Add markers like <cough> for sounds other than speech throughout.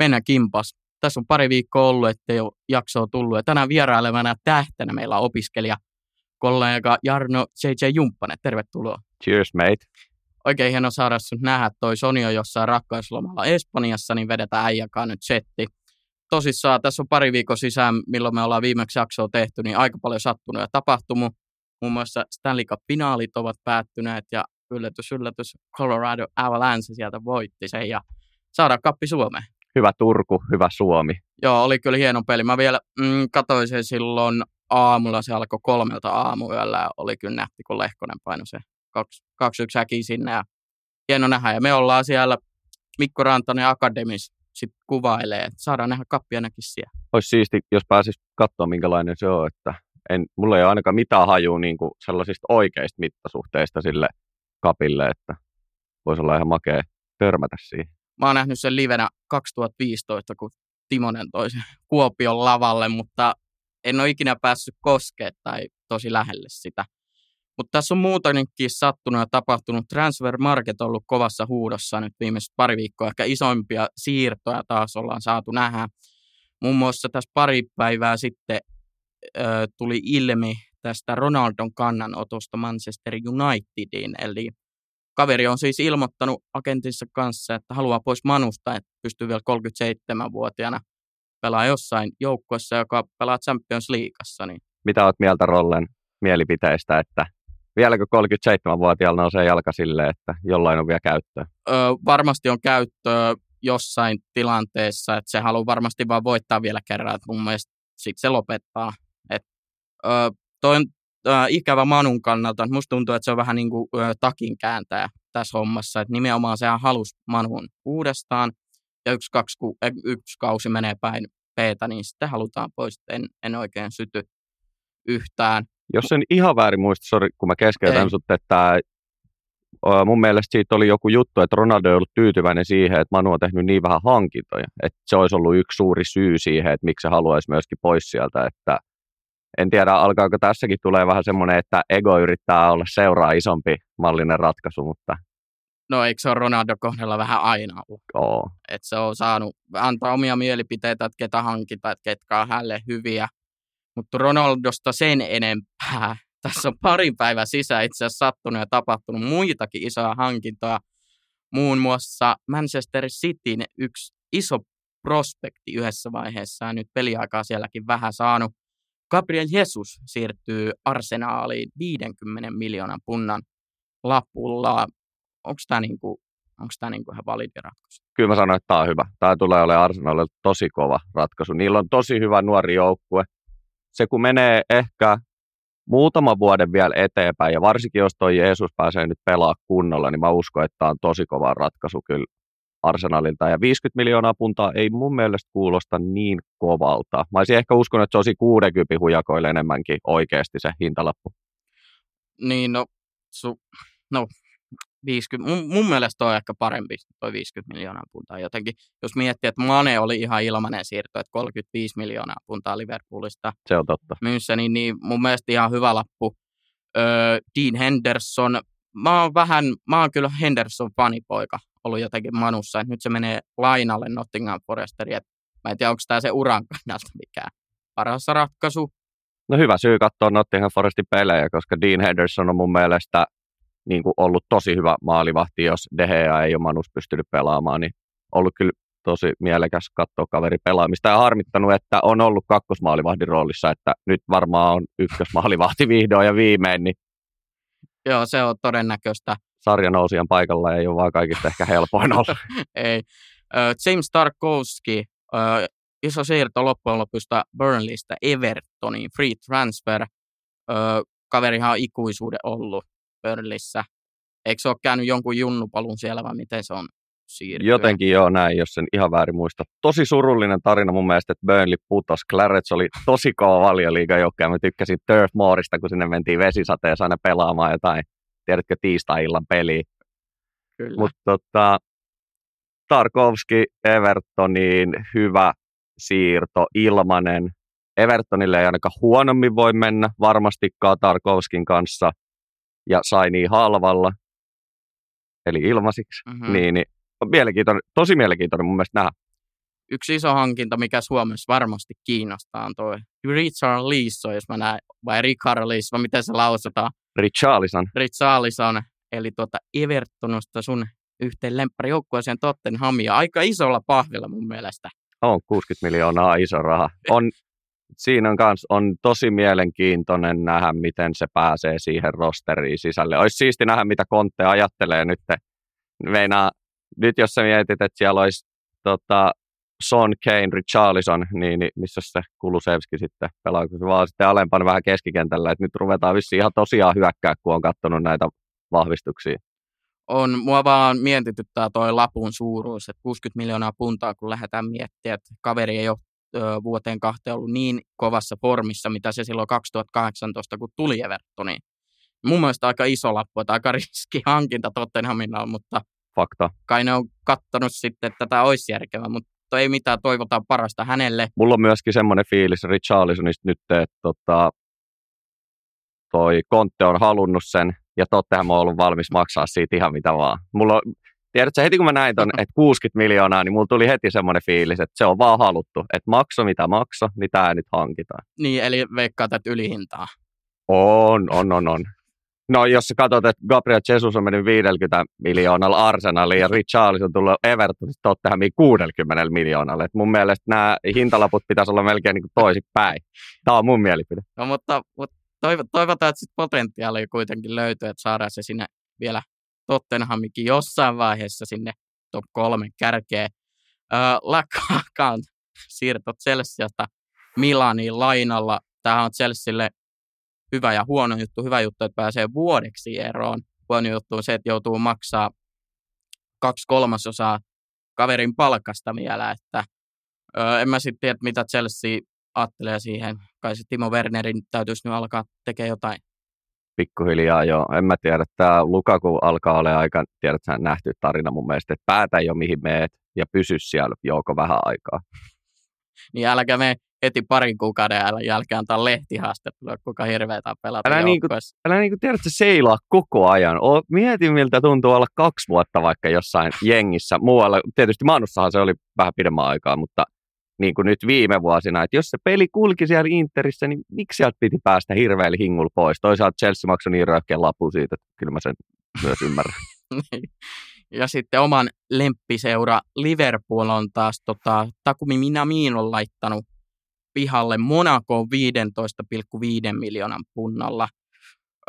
mennä kimpas. Tässä on pari viikkoa ollut, ettei ole jaksoa tullut. Ja tänään vierailevana tähtenä meillä on opiskelija kollega Jarno J.J. Jumppanen. Tervetuloa. Cheers, mate. Oikein hieno saada sinut nähdä. Toi Soni on jossain rakkauslomalla Espanjassa, niin vedetään äijäkaan nyt setti. Tosissaan tässä on pari viikon sisään, milloin me ollaan viimeksi jaksoa tehty, niin aika paljon sattunut ja tapahtunut. Muun muassa Stanley Cup-finaalit ovat päättyneet ja yllätys, yllätys, Colorado Avalanche sieltä voitti sen ja saadaan kappi Suomeen. Hyvä Turku, hyvä Suomi. Joo, oli kyllä hieno peli. Mä vielä mm, katsoin sen silloin aamulla, se alkoi kolmelta aamuyöllä ja oli kyllä nähti, kun Lehkonen painoi se 2-1 äkiä sinne ja hieno nähdä. Ja me ollaan siellä Mikko Rantanen Akademis sit kuvailee, että saadaan nähdä kappi ainakin siellä. Olisi siisti, jos pääsis katsoa, minkälainen se on, että en, mulla ei ole ainakaan mitään hajua niin kuin sellaisista oikeista mittasuhteista sille kapille, että voisi olla ihan makea törmätä siihen. Mä oon nähnyt sen livenä 2015, kun Timonen toi sen Kuopion lavalle, mutta en ole ikinä päässyt koskemaan tai tosi lähelle sitä. Mutta tässä on muutenkin sattunut ja tapahtunut. Transfer Market on ollut kovassa huudossa nyt viimeiset pari viikkoa. Ehkä isompia siirtoja taas ollaan saatu nähdä. Muun muassa tässä pari päivää sitten ö, tuli ilmi tästä Ronaldon kannanotosta Manchester Unitediin. Eli kaveri on siis ilmoittanut agentinsa kanssa, että haluaa pois Manusta, että pystyy vielä 37-vuotiaana pelaa jossain joukkueessa, joka pelaa Champions Leagueassa. Niin. Mitä olet mieltä Rollen mielipiteistä, että vieläkö 37-vuotiaalla nousee jalka silleen, että jollain on vielä käyttöä? Öö, varmasti on käyttöä jossain tilanteessa, että se haluaa varmasti vaan voittaa vielä kerran, että mun mielestä sitten se lopettaa. Et, öö, toi on öö, ikävä Manun kannalta, musta tuntuu, että se on vähän niin kuin öö, takin kääntäjä tässä hommassa, että nimenomaan sehän halusi Manun uudestaan, ja yksi, kaksi, yksi kausi menee päin peetä, niin sitten halutaan pois, en, en oikein syty yhtään. Jos en ihan väärin muista, sorry, kun mä keskeytän sut, että mun mielestä siitä oli joku juttu, että Ronaldo ei ollut tyytyväinen siihen, että Manu on tehnyt niin vähän hankintoja. Että se olisi ollut yksi suuri syy siihen, että miksi se haluaisi myöskin pois sieltä. Että en tiedä, alkaako tässäkin tulee vähän semmoinen, että ego yrittää olla seuraa isompi mallinen ratkaisu, mutta... No eikö se ole Ronaldo kohdalla vähän aina ollut? Oo. Että se on saanut antaa omia mielipiteitä, että ketä hankita, että ketkä on hänelle hyviä mutta Ronaldosta sen enempää. <laughs> Tässä on parin päivän sisään itse asiassa sattunut ja tapahtunut muitakin isoja hankintoja. Muun muassa Manchester Cityn yksi iso prospekti yhdessä vaiheessa ja nyt peliaikaa sielläkin vähän saanut. Gabriel Jesus siirtyy arsenaaliin 50 miljoonan punnan lapulla. Onko tämä niinku, niinku ihan validi ratkaisu? Kyllä mä sanoin, että tämä on hyvä. Tämä tulee olemaan Arsenalille tosi kova ratkaisu. Niillä on tosi hyvä nuori joukkue se kun menee ehkä muutama vuoden vielä eteenpäin, ja varsinkin jos toi Jeesus pääsee nyt pelaa kunnolla, niin mä uskon, että tämä on tosi kova ratkaisu kyllä Arsenalilta. Ja 50 miljoonaa puntaa ei mun mielestä kuulosta niin kovalta. Mä olisin ehkä uskonut, että se olisi 60 hujakoille enemmänkin oikeasti se hintalappu. Niin, no, su, no 50, mun, mun mielestä on ehkä parempi toi 50 miljoonaa puntaa jotenkin. Jos miettii, että Mane oli ihan ilmainen siirto, että 35 miljoonaa puntaa Liverpoolista. Se on totta. Myyssä, niin, niin mun mielestä ihan hyvä lappu. Öö, Dean Henderson, mä oon vähän, mä oon kyllä Henderson fanipoika ollut jotenkin Manussa, että nyt se menee lainalle Nottingham Foresteri, että mä en tiedä, onko tämä se uran kannalta mikään paras ratkaisu. No hyvä syy katsoa Nottingham Forestin pelejä, koska Dean Henderson on mun mielestä niin kuin ollut tosi hyvä maalivahti, jos De Gea ei ole Manus pystynyt pelaamaan, niin ollut kyllä tosi mielekäs katsoa kaveri pelaamista ja harmittanut, että on ollut kakkosmaalivahdin roolissa, että nyt varmaan on ykkösmaalivahti <laughs> vihdoin ja viimein. Niin Joo, se on todennäköistä. Sarjanousijan paikalla ei ole vaan kaikista ehkä helpoin <laughs> olla. ei. James Tarkowski, iso siirto loppujen lopusta Burnleystä Evertoniin, free transfer. kaverihan on ikuisuuden ollut Burnleyssä. Eikö se ole käynyt jonkun junnupalun siellä vai miten se on siirtyä? Jotenkin joo näin, jos sen ihan väärin muista. Tosi surullinen tarina mun mielestä, että Burnley putos. Clarets oli tosi kova valioliiga Mä tykkäsin Turf Moorista, kun sinne mentiin vesisateessa aina pelaamaan jotain, tiedätkö, tiistai-illan peliä. Mutta tota, Tarkovski Evertoniin hyvä siirto, ilmanen. Evertonille ei ainakaan huonommin voi mennä varmastikaan Tarkovskin kanssa ja sai niin halvalla, eli ilmasiksi, mm-hmm. niin, niin mielenkiintoinen, tosi mielenkiintoinen mun mielestä nähdä. yksi iso hankinta, mikä Suomessa varmasti kiinnostaa, on tuo Richard Leeson, jos mä näen, vai Richard Leeson, vai miten se lausutaan. Richarlison. Richarlison, eli tuota Evertonista sun yhteen lempparijoukkueeseen Tottenhamia. Aika isolla pahvilla mun mielestä. On 60 miljoonaa iso raha. On, siinä on, kans, on tosi mielenkiintoinen nähdä, miten se pääsee siihen rosteriin sisälle. Olisi siisti nähdä, mitä Kontte ajattelee nyt. Meinaa, nyt jos sä mietit, että siellä olisi tota, Son, Kane, Richarlison, niin, niin missä se Kulusevski sitten pelaa, kun se vaan sitten alempana vähän keskikentällä, että nyt ruvetaan vissiin ihan tosiaan hyökkää, kun on katsonut näitä vahvistuksia. On, mua vaan mietityttää toi lapun suuruus, että 60 miljoonaa puntaa, kun lähdetään miettimään, että kaveri ei ole ö, vuoteen kahteen ollut niin kovassa formissa, mitä se silloin 2018, kun tuli Evertoniin. Mun mielestä aika iso lappu, että aika <laughs> riski hankinta Tottenhamilla mutta Fakta. kai ne on kattonut sitten, että tätä olisi järkevää, mutta ei mitään, toivotaan parasta hänelle. Mulla on myöskin semmoinen fiilis Richarlisonista nyt, että tota, toi Kontte on halunnut sen, ja Tottenham on ollut valmis maksaa siitä ihan mitä vaan. Mulla on, tiedätkö, heti kun mä näin ton, <laughs> että 60 miljoonaa, niin mulla tuli heti semmoinen fiilis, että se on vaan haluttu. Että makso mitä makso, niin tämä nyt hankitaan. Niin, eli veikkaa tätä ylihintaa. On, on, on, on. No jos sä katsot, että Gabriel Jesus on mennyt 50 miljoonalla Arsenaliin ja Richarlison on tullut Evertonista Tottenhamiin 60 miljoonalla. Et mun mielestä nämä hintalaput pitäisi olla melkein niin toisinpäin. Tämä on mun mielipide. No, mutta, mutta toivotaan, että potentiaalia kuitenkin löytyy, että saadaan se sinne vielä Tottenhamikin jossain vaiheessa sinne top kolme kärkeen. Öö, Lakakan siirto Chelseasta Milaniin lainalla. Tämä on Chelsealle hyvä ja huono juttu. Hyvä juttu, että pääsee vuodeksi eroon. Huono juttu on se, että joutuu maksaa kaksi kolmasosaa kaverin palkasta vielä, että öö, en mä sitten tiedä, mitä Chelsea ajattelee siihen. Kai se Timo Wernerin täytyisi nyt alkaa tekemään jotain. Pikkuhiljaa jo. En mä tiedä, tämä Lukaku alkaa olla aika, tiedät sä, nähty tarina mun mielestä, että päätä jo mihin meet ja pysy siellä joko vähän aikaa. niin älkää me heti parin kuukauden jälkeen antaa lehtihaastattelua, kuinka hirveätä pelata älä niinku, älä niinku tiedä, että se seilaa koko ajan. O, mieti, miltä tuntuu olla kaksi vuotta vaikka jossain jengissä muualla. Tietysti Manussahan se oli vähän pidemmän aikaa, mutta niin kuin nyt viime vuosina, että jos se peli kulki siellä Interissä, niin miksi sieltä piti päästä hirveällä hingulla pois? Toisaalta Chelsea maksoi niin röyhkeän lapu siitä, että kyllä mä sen myös ymmärrän. <laughs> Niin. ja sitten oman lemppiseura Liverpool on taas tota, Takumi Minamin on laittanut pihalle Monaco 15,5 miljoonan punnalla.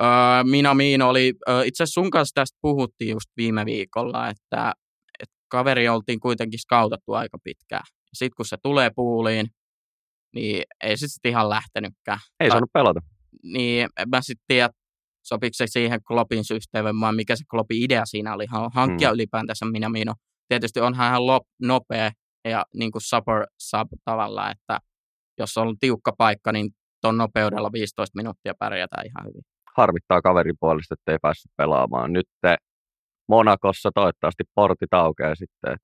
Öö, Minamin oli, öö, itse asiassa sun kanssa tästä puhuttiin just viime viikolla, että, että kaveri oltiin kuitenkin skautattu aika pitkään sitten kun se tulee puuliin, niin ei se sitten ihan lähtenytkään. Ei saanut pelata. Niin, mä sitten tiedä, sopiko se siihen Klopin systeemiin, vai mikä se Klopin idea siinä oli, hankkia hmm. ylipäätänsä Minamino. Tietysti onhan hän lop, nopea ja niin kuin super sub tavallaan, että jos on tiukka paikka, niin tuon nopeudella 15 minuuttia pärjätään ihan hyvin. Harvittaa kaverin puolesta, että ei päässyt pelaamaan. Nyt te Monakossa toivottavasti portit aukeaa sitten,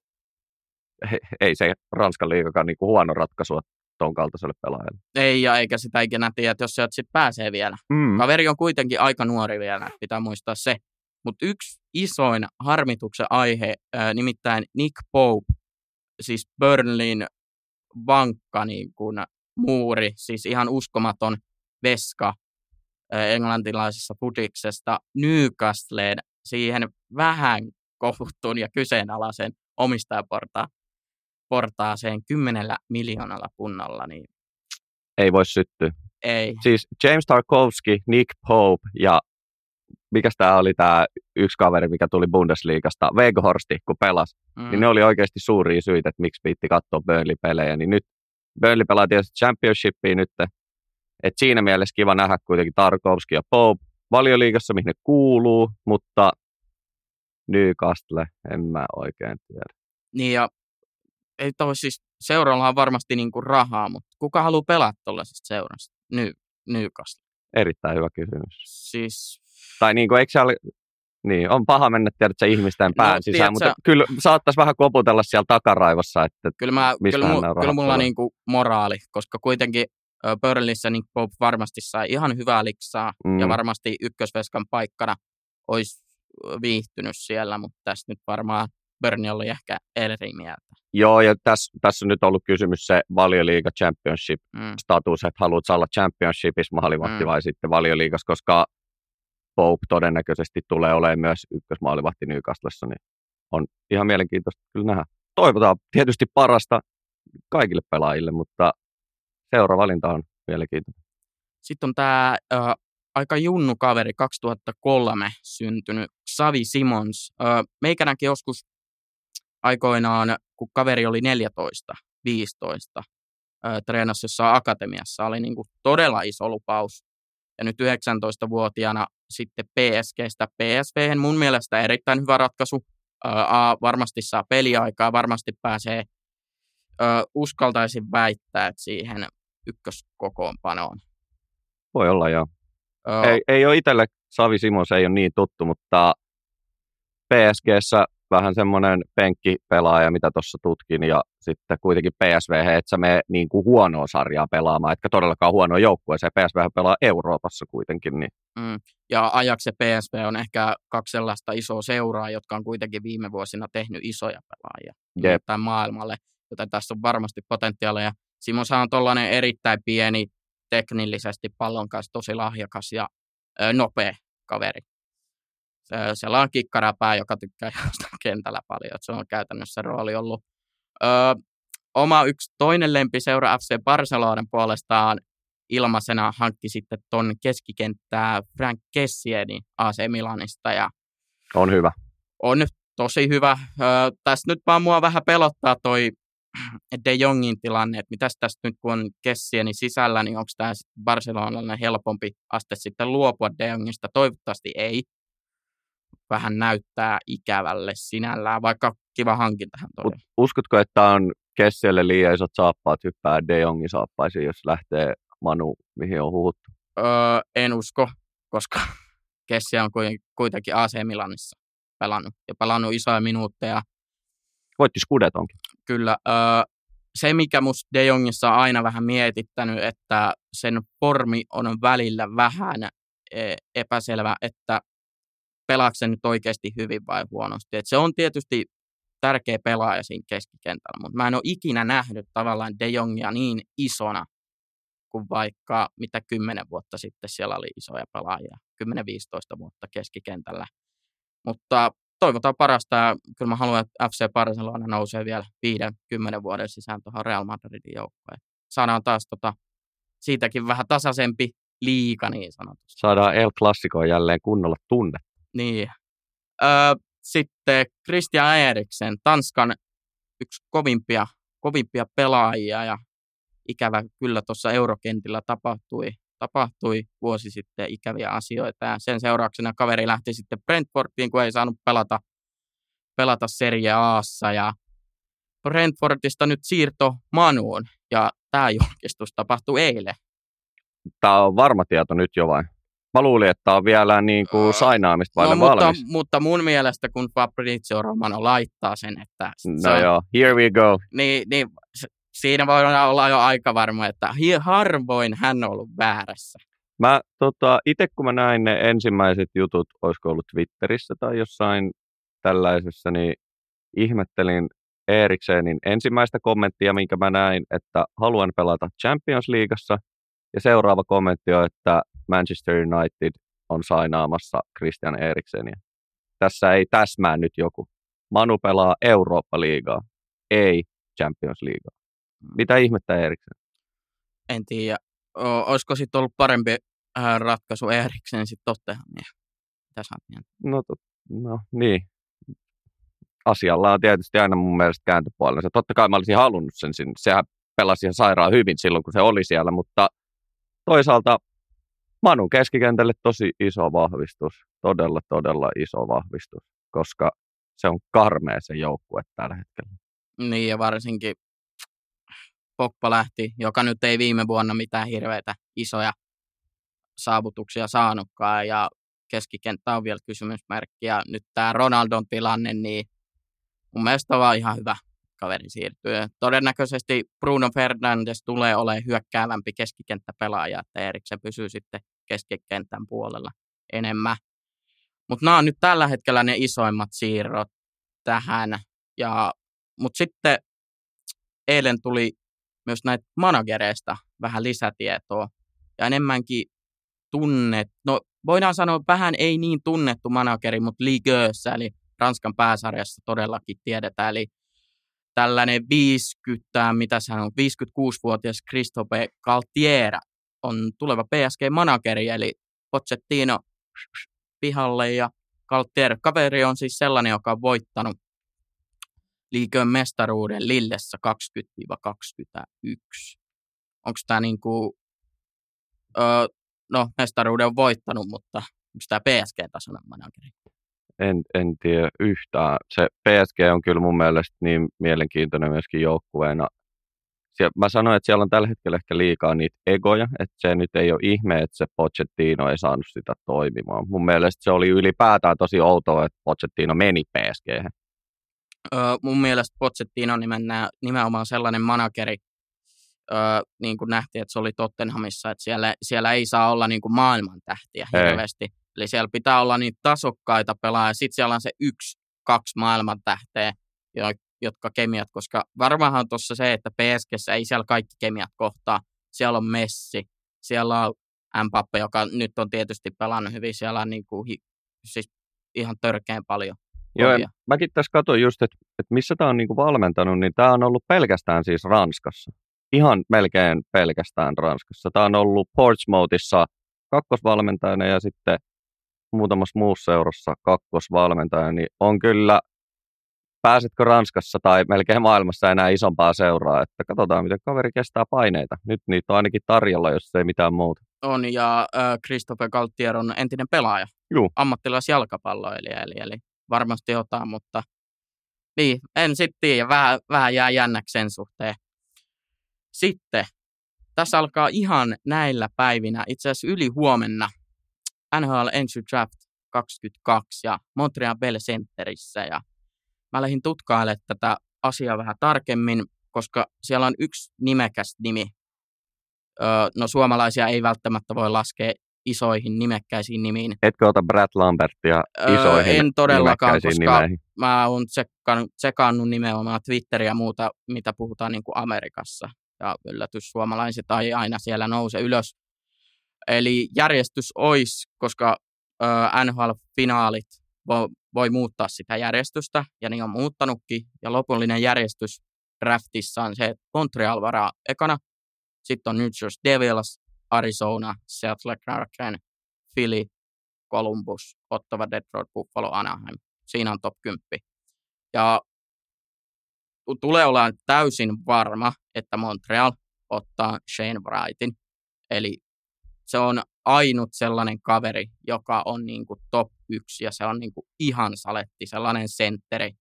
ei se Ranskan liikakaan niin kuin huono ratkaisu tuon kaltaiselle pelaajalle. Ei, ja eikä sitä ikinä tiedä, jos sieltä sitten pääsee vielä. Mm. Kaveri on kuitenkin aika nuori vielä, pitää muistaa se. Mutta yksi isoin harmituksen aihe, äh, nimittäin Nick Pope, siis Burnleyn vankka niin kuin muuri, siis ihan uskomaton veska englantilaisessa futiksesta Newcastleen siihen vähän kohuttuun ja kyseenalaisen omistajaportaan portaaseen kymmenellä miljoonalla punnalla, niin ei voi syttyä. Ei. Siis James Tarkovsky, Nick Pope ja mikä tämä oli tämä yksi kaveri, mikä tuli Bundesliigasta, Weghorsti, kun pelasi, mm. niin ne oli oikeasti suuria syitä, että miksi piitti katsoa Burnley-pelejä. Niin nyt Burnley pelaa tietysti Championshipia nyt, että siinä mielessä kiva nähdä kuitenkin Tarkovski ja Pope valioliigassa, mihin ne kuuluu, mutta Newcastle, en mä oikein tiedä. Niin ja ei toi siis, seuralla on varmasti niin kuin rahaa, mutta kuka haluaa pelata tuollaisesta seurasta? Ny, Newcastle. Erittäin hyvä kysymys. Siis... Tai niin kuin, eikö siellä, niin, on paha mennä tiedätkö, ihmisten no, pään no, sisään, tiedätkö, mutta kyllä saattaisi vähän koputella siellä takaraivossa, että kyllä, mä, kyllä, mu, kyllä mulla niin kuin moraali, koska kuitenkin Burnleyssä niin Pope varmasti sai ihan hyvää liksaa mm. ja varmasti ykkösveskan paikkana olisi viihtynyt siellä, mutta tässä nyt varmaan Bernie oli ehkä eri mieltä. Joo, ja tässä, tässä on nyt ollut kysymys se valioliiga championship-status, mm. että haluat olla championshipissa maalivahti mm. vai sitten valioliigassa, koska Pope todennäköisesti tulee olemaan myös ykkösmaalivahti Newcastlessa, niin on ihan mielenkiintoista kyllä nähdä. Toivotaan tietysti parasta kaikille pelaajille, mutta seuravalinta on mielenkiintoinen. Sitten on tämä aika junnu kaveri, 2003 syntynyt Savi Simons. Meikänäkin joskus aikoinaan, kun kaveri oli 14, 15, äh, treenasi jossain akatemiassa, oli niin kuin todella iso lupaus. Ja nyt 19-vuotiaana sitten PSGstä PSV, mun mielestä erittäin hyvä ratkaisu. A, varmasti saa peliaikaa, varmasti pääsee, ö, uskaltaisin väittää, että siihen ykköskokoonpanoon. Voi olla, joo. Ö, ei, ei ole itselle, Savi Simons ei ole niin tuttu, mutta PSGssä vähän semmoinen penkkipelaaja, mitä tuossa tutkin, ja sitten kuitenkin PSV, että sä mene niin kuin huonoa sarjaa pelaamaan, etkä todellakaan huonoa joukkueeseen. PSV pelaa Euroopassa kuitenkin. Niin. Mm. Ja Ajax ja PSV on ehkä kaksi sellaista isoa seuraa, jotka on kuitenkin viime vuosina tehnyt isoja pelaajia yep. tai maailmalle, joten tässä on varmasti potentiaalia. Simon on tuollainen erittäin pieni, teknillisesti pallon kanssa tosi lahjakas ja ö, nopea kaveri siellä on kikkarapää, joka tykkää <laughs> jostain kentällä paljon, että se on käytännössä rooli ollut. Öö, oma yksi toinen lempiseura FC Barcelonan puolestaan ilmaisena hankki sitten ton keskikenttää Frank Kessieni AC Milanista. Ja on hyvä. On tosi hyvä. Öö, tässä nyt vaan mua vähän pelottaa toi <clears throat> De Jongin tilanne, että mitäs tästä nyt kun on Kessieni sisällä, niin onko tämä Barcelonalle helpompi aste sitten luopua De Jongista? Toivottavasti ei vähän näyttää ikävälle sinällään, vaikka kiva hankintahan todella. Uskotko, että on Kessielle liian isot saappaat hyppää De Jongin saappaisiin, jos lähtee Manu, mihin on huhuttu? Öö, en usko, koska <laughs> Kessi on kuitenkin AC Milanissa pelannut ja pelannut isoja minuutteja. Voitti Scudetonkin. Kyllä. Öö, se, mikä musta De Jongissa on aina vähän mietittänyt, että sen formi on välillä vähän e, epäselvä, että pelaako se nyt oikeasti hyvin vai huonosti. Et se on tietysti tärkeä pelaaja siinä keskikentällä, mutta mä en ole ikinä nähnyt tavallaan De Jongia niin isona kuin vaikka mitä kymmenen vuotta sitten siellä oli isoja pelaajia, 10-15 vuotta keskikentällä. Mutta toivotaan parasta ja kyllä mä haluan, että FC Barcelona nousee vielä 5-10 vuoden sisään tuohon Real Madridin joukkoon. Saadaan taas tota, siitäkin vähän tasaisempi liika niin sanotusti. Saadaan El Clasico jälleen kunnolla tunne. Niin. Öö, sitten Christian Eriksen, Tanskan yksi kovimpia, kovimpia pelaajia ja ikävä kyllä tuossa eurokentillä tapahtui, tapahtui vuosi sitten ikäviä asioita ja sen seurauksena kaveri lähti sitten Brentfordiin, kun ei saanut pelata, pelata Serie Aassa ja Brentfordista nyt siirto Manuun ja tämä julkistus tapahtui eilen. Tämä on varma tieto nyt jo vai? Mä luulin, että on vielä niin kuin sainaamista no, mutta, valmis. Mutta mun mielestä, kun Fabrizio Romano laittaa sen, että... No on, joo, here we go. Niin, niin siinä voi olla jo aika varma, että harvoin hän on ollut väärässä. Mä tota, itse kun mä näin ne ensimmäiset jutut, olisiko ollut Twitterissä tai jossain tällaisessa, niin ihmettelin Eriksenin ensimmäistä kommenttia, minkä mä näin, että haluan pelata Champions Leagueassa. Ja seuraava kommentti on, että Manchester United on sainaamassa Christian Eriksenia. Tässä ei täsmää nyt joku. Manu pelaa Eurooppa-liigaa, ei Champions Leaguea. Mm. Mitä ihmettä Eriksen? En tiedä. O- olisiko sitten ollut parempi äh, ratkaisu Eriksen sitten Tottenhamia? Mitä sä no, to, no niin. Asialla on tietysti aina mun mielestä kääntöpuolensa. Totta kai mä olisin halunnut sen sinne. Sehän pelasi ihan sairaan hyvin silloin, kun se oli siellä, mutta toisaalta Manu keskikentälle tosi iso vahvistus, todella todella iso vahvistus, koska se on karmea se joukkue tällä hetkellä. Niin ja varsinkin Pogba lähti, joka nyt ei viime vuonna mitään hirveitä isoja saavutuksia saanutkaan ja keskikenttä on vielä kysymysmerkki ja nyt tämä Ronaldon tilanne, niin mun mielestä on vaan ihan hyvä kaveri siirtyy. Todennäköisesti Bruno Fernandes tulee olemaan hyökkäävämpi keskikenttäpelaaja, että Eriksen pysyy sitten keskikentän puolella enemmän. Mutta nämä on nyt tällä hetkellä ne isoimmat siirrot tähän Ja, mutta sitten eilen tuli myös näitä managereista vähän lisätietoa ja enemmänkin tunnet, no voidaan sanoa vähän ei niin tunnettu manageri, mutta Liigössä, eli Ranskan pääsarjassa todellakin tiedetään, eli tällainen 50, mitä se on, 56-vuotias Christophe Galtiera on tuleva PSG-manageri, eli Pochettino pihalle ja Galtier kaveri on siis sellainen, joka on voittanut liikön mestaruuden Lillessä 20-21. Onko tämä niin kuin, öö, no mestaruuden on voittanut, mutta onko tämä PSG-tasoinen manageri? En, en tiedä yhtään. Se PSG on kyllä mun mielestä niin mielenkiintoinen myöskin joukkueena. Sie- mä sanoin, että siellä on tällä hetkellä ehkä liikaa niitä egoja, että se nyt ei ole ihme, että se Pochettino ei saanut sitä toimimaan. Mun mielestä se oli ylipäätään tosi outoa, että Pochettino meni PSG. Öö, mun mielestä Pochettino on nimenomaan sellainen manageri, öö, niin kuin nähtiin, että se oli Tottenhamissa, että siellä, siellä ei saa olla niin kuin maailman tähtiä hirveästi. Eli siellä pitää olla niitä tasokkaita pelaajia. Sitten siellä on se yksi, kaksi maailman tähteä, jotka kemiat, koska varmaanhan tuossa se, että PSGssä ei siellä kaikki kemiat kohtaa. Siellä on Messi, siellä on Mbappe, joka nyt on tietysti pelannut hyvin, siellä on niin kuin, siis ihan törkeän paljon. Joo, mäkin tässä katsoin just, että, että missä tämä on niin kuin valmentanut, niin tämä on ollut pelkästään siis Ranskassa. Ihan melkein pelkästään Ranskassa. Tämä on ollut Portsmouthissa kakkosvalmentajana ja sitten muutamassa muussa seurassa kakkosvalmentaja, niin on kyllä, pääsetkö Ranskassa tai melkein maailmassa enää isompaa seuraa, että katsotaan, miten kaveri kestää paineita. Nyt niitä on ainakin tarjolla, jos ei mitään muuta. On, ja äh, Christophe Galtier on entinen pelaaja, Juu. ammattilaisjalkapalloilija, eli, eli varmasti jotain, mutta niin, en sitten tiedä, vähän, vähän jää jännäksi sen suhteen. Sitten, tässä alkaa ihan näillä päivinä, itse asiassa yli huomenna, NHL Entry Draft 22 ja Montreal Bell Centerissä ja mä lähdin tutkailemaan tätä asiaa vähän tarkemmin, koska siellä on yksi nimekäs nimi. Öö, no suomalaisia ei välttämättä voi laskea isoihin nimekkäisiin nimiin. Etkö ota Brad Lambertia isoihin öö, En todellakaan, koska nimeihin. mä oon tsekannut, tsekannut nimenomaan Twitteriä ja muuta, mitä puhutaan niin kuin Amerikassa. Ja yllätys, suomalaiset ei aina siellä nouse ylös. Eli järjestys olisi, koska NHL-finaalit voi, voi muuttaa sitä järjestystä, ja niin on muuttanutkin. Ja lopullinen järjestys draftissa on se, että Montreal varaa ekana, sitten on New Jersey Devils, Arizona, Seattle Kraken, Philly, Columbus, Ottawa, Detroit, Buffalo, Anaheim. Siinä on top 10. Ja tulee olla täysin varma, että Montreal ottaa Shane Wrightin. Eli se on ainut sellainen kaveri, joka on niin kuin top 1 ja se on niin kuin ihan saletti, sellainen sentteri.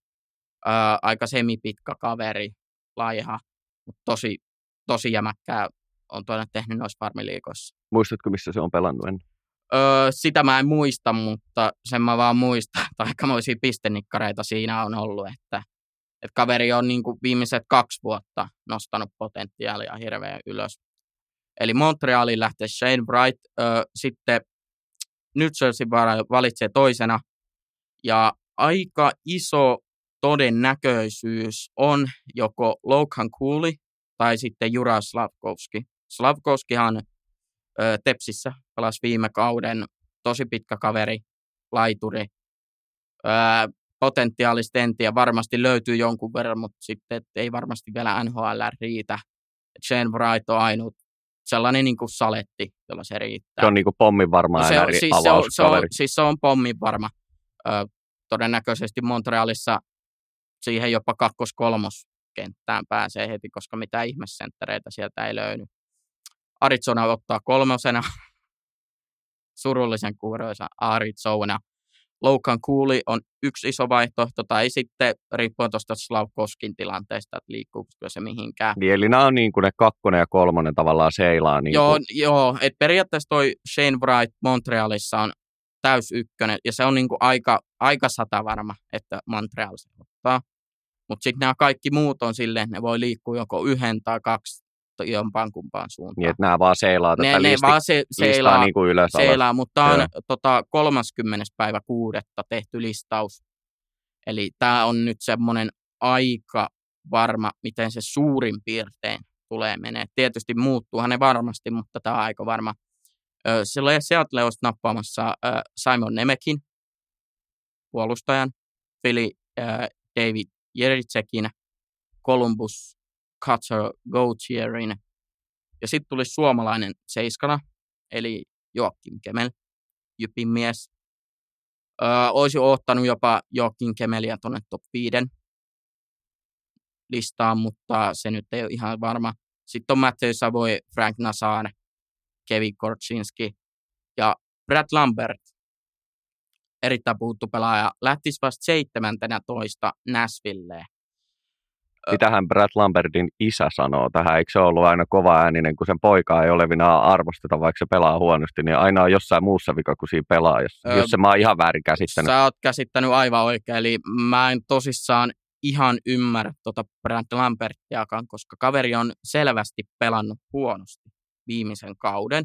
Öö, aika semipitkä kaveri, laiha, mutta tosi, tosi jämäkkää on tuonne tehnyt noissa farmiliikoissa. Muistatko, missä se on pelannut ennen? Öö, sitä mä en muista, mutta sen mä vaan muistan, että aikamoisia pistenikkareita siinä on ollut, että, että kaveri on niin kuin viimeiset kaksi vuotta nostanut potentiaalia hirveän ylös. Eli Montrealin lähtee Shane Bright, öö, sitten New Jersey valitsee toisena, ja aika iso todennäköisyys on joko Logan Cooley tai sitten Jura Slavkovski. Slavkovskihan ö, Tepsissä pelasi viime kauden, tosi pitkä kaveri, laituri. Ö, potentiaalista en tiedä, varmasti löytyy jonkun verran, mutta sitten ei varmasti vielä NHL riitä. Shane Bright on ainut sellainen niin kuin saletti, jolla se riittää. Se on niin kuin pommin varma no se on, siis se, on, se, on, siis se on pommin varma. Ö, todennäköisesti Montrealissa siihen jopa kakkos-kolmos kenttään pääsee heti, koska mitään ihmessenttereitä sieltä ei löydy. Arizona ottaa kolmosena. <laughs> Surullisen kuuroisa Arizona. Logan Cooley on yksi iso vaihtoehto, tai sitten riippuen tuosta Slavkoskin tilanteesta, että liikkuuko se mihinkään. Niin, eli nämä on niin kuin ne kakkonen ja kolmonen tavallaan seilaa. Niin joo, kuin... joo että periaatteessa toi Shane Bright Montrealissa on täys ykkönen, ja se on niin kuin aika, aika satavarma, että Montreal se ottaa. Mutta sitten nämä kaikki muut on silleen, että ne voi liikkua joko yhden tai kaksi jompaan kumpaan suuntaan. Niin, että nämä vaan seilaa tätä ne, listi, ne vaan se, seilaa, niin kuin ylös seilaa, mutta on tota, 30. päivä kuudetta tehty listaus. Eli tämä on nyt semmoinen aika varma, miten se suurin piirtein tulee menee. Tietysti muuttuuhan ne varmasti, mutta tämä on aika varma. Silloin Seattle olisi nappaamassa Simon Nemekin, puolustajan, Philly David Jeritsekin, Columbus Cutter Gautierin, ja sitten tuli suomalainen seiskana, eli Joakim Kemel, Jypin mies. Olisi ottanut jopa Joakim Kemeliä tuonne top 5 listaan, mutta se nyt ei ole ihan varma. Sitten on Matthew Savoy, Frank Nazar, Kevin Korczynski ja Brad Lambert, erittäin puhuttu pelaaja, lähtisi vasta 17 Nashvilleen. Mitähän Brad Lambertin isä sanoo tähän? Eikö se ollut aina kova ääninen, kun sen poika ei olevina arvosteta, vaikka se pelaa huonosti, niin aina on jossain muussa vika kuin siinä pelaajassa, öö, jos se mä oon ihan väärin käsittänyt. Sä oot käsittänyt aivan oikein, eli mä en tosissaan ihan ymmärrä tuota Brad Lambertiakaan, koska kaveri on selvästi pelannut huonosti viimeisen kauden,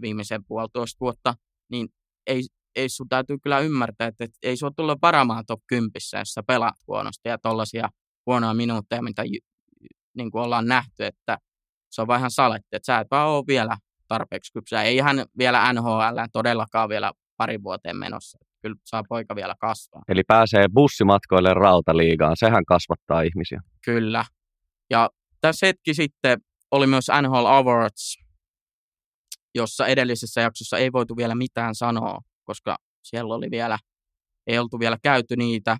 viimeisen puolitoista vuotta, niin ei, ei sun täytyy kyllä ymmärtää, että, että ei sun tulla varamaan top 10, jos sä pelaat huonosti ja tollaisia huonoja minuutteja, mitä niin kuin ollaan nähty, että se on vähän saletti, että sä et vaan ole vielä tarpeeksi kypsä. Ei hän vielä NHL todellakaan vielä pari vuoteen menossa. Kyllä saa poika vielä kasvaa. Eli pääsee bussimatkoille rautaliigaan. Sehän kasvattaa ihmisiä. Kyllä. Ja tässä hetki sitten oli myös NHL Awards, jossa edellisessä jaksossa ei voitu vielä mitään sanoa, koska siellä oli vielä, ei oltu vielä käyty niitä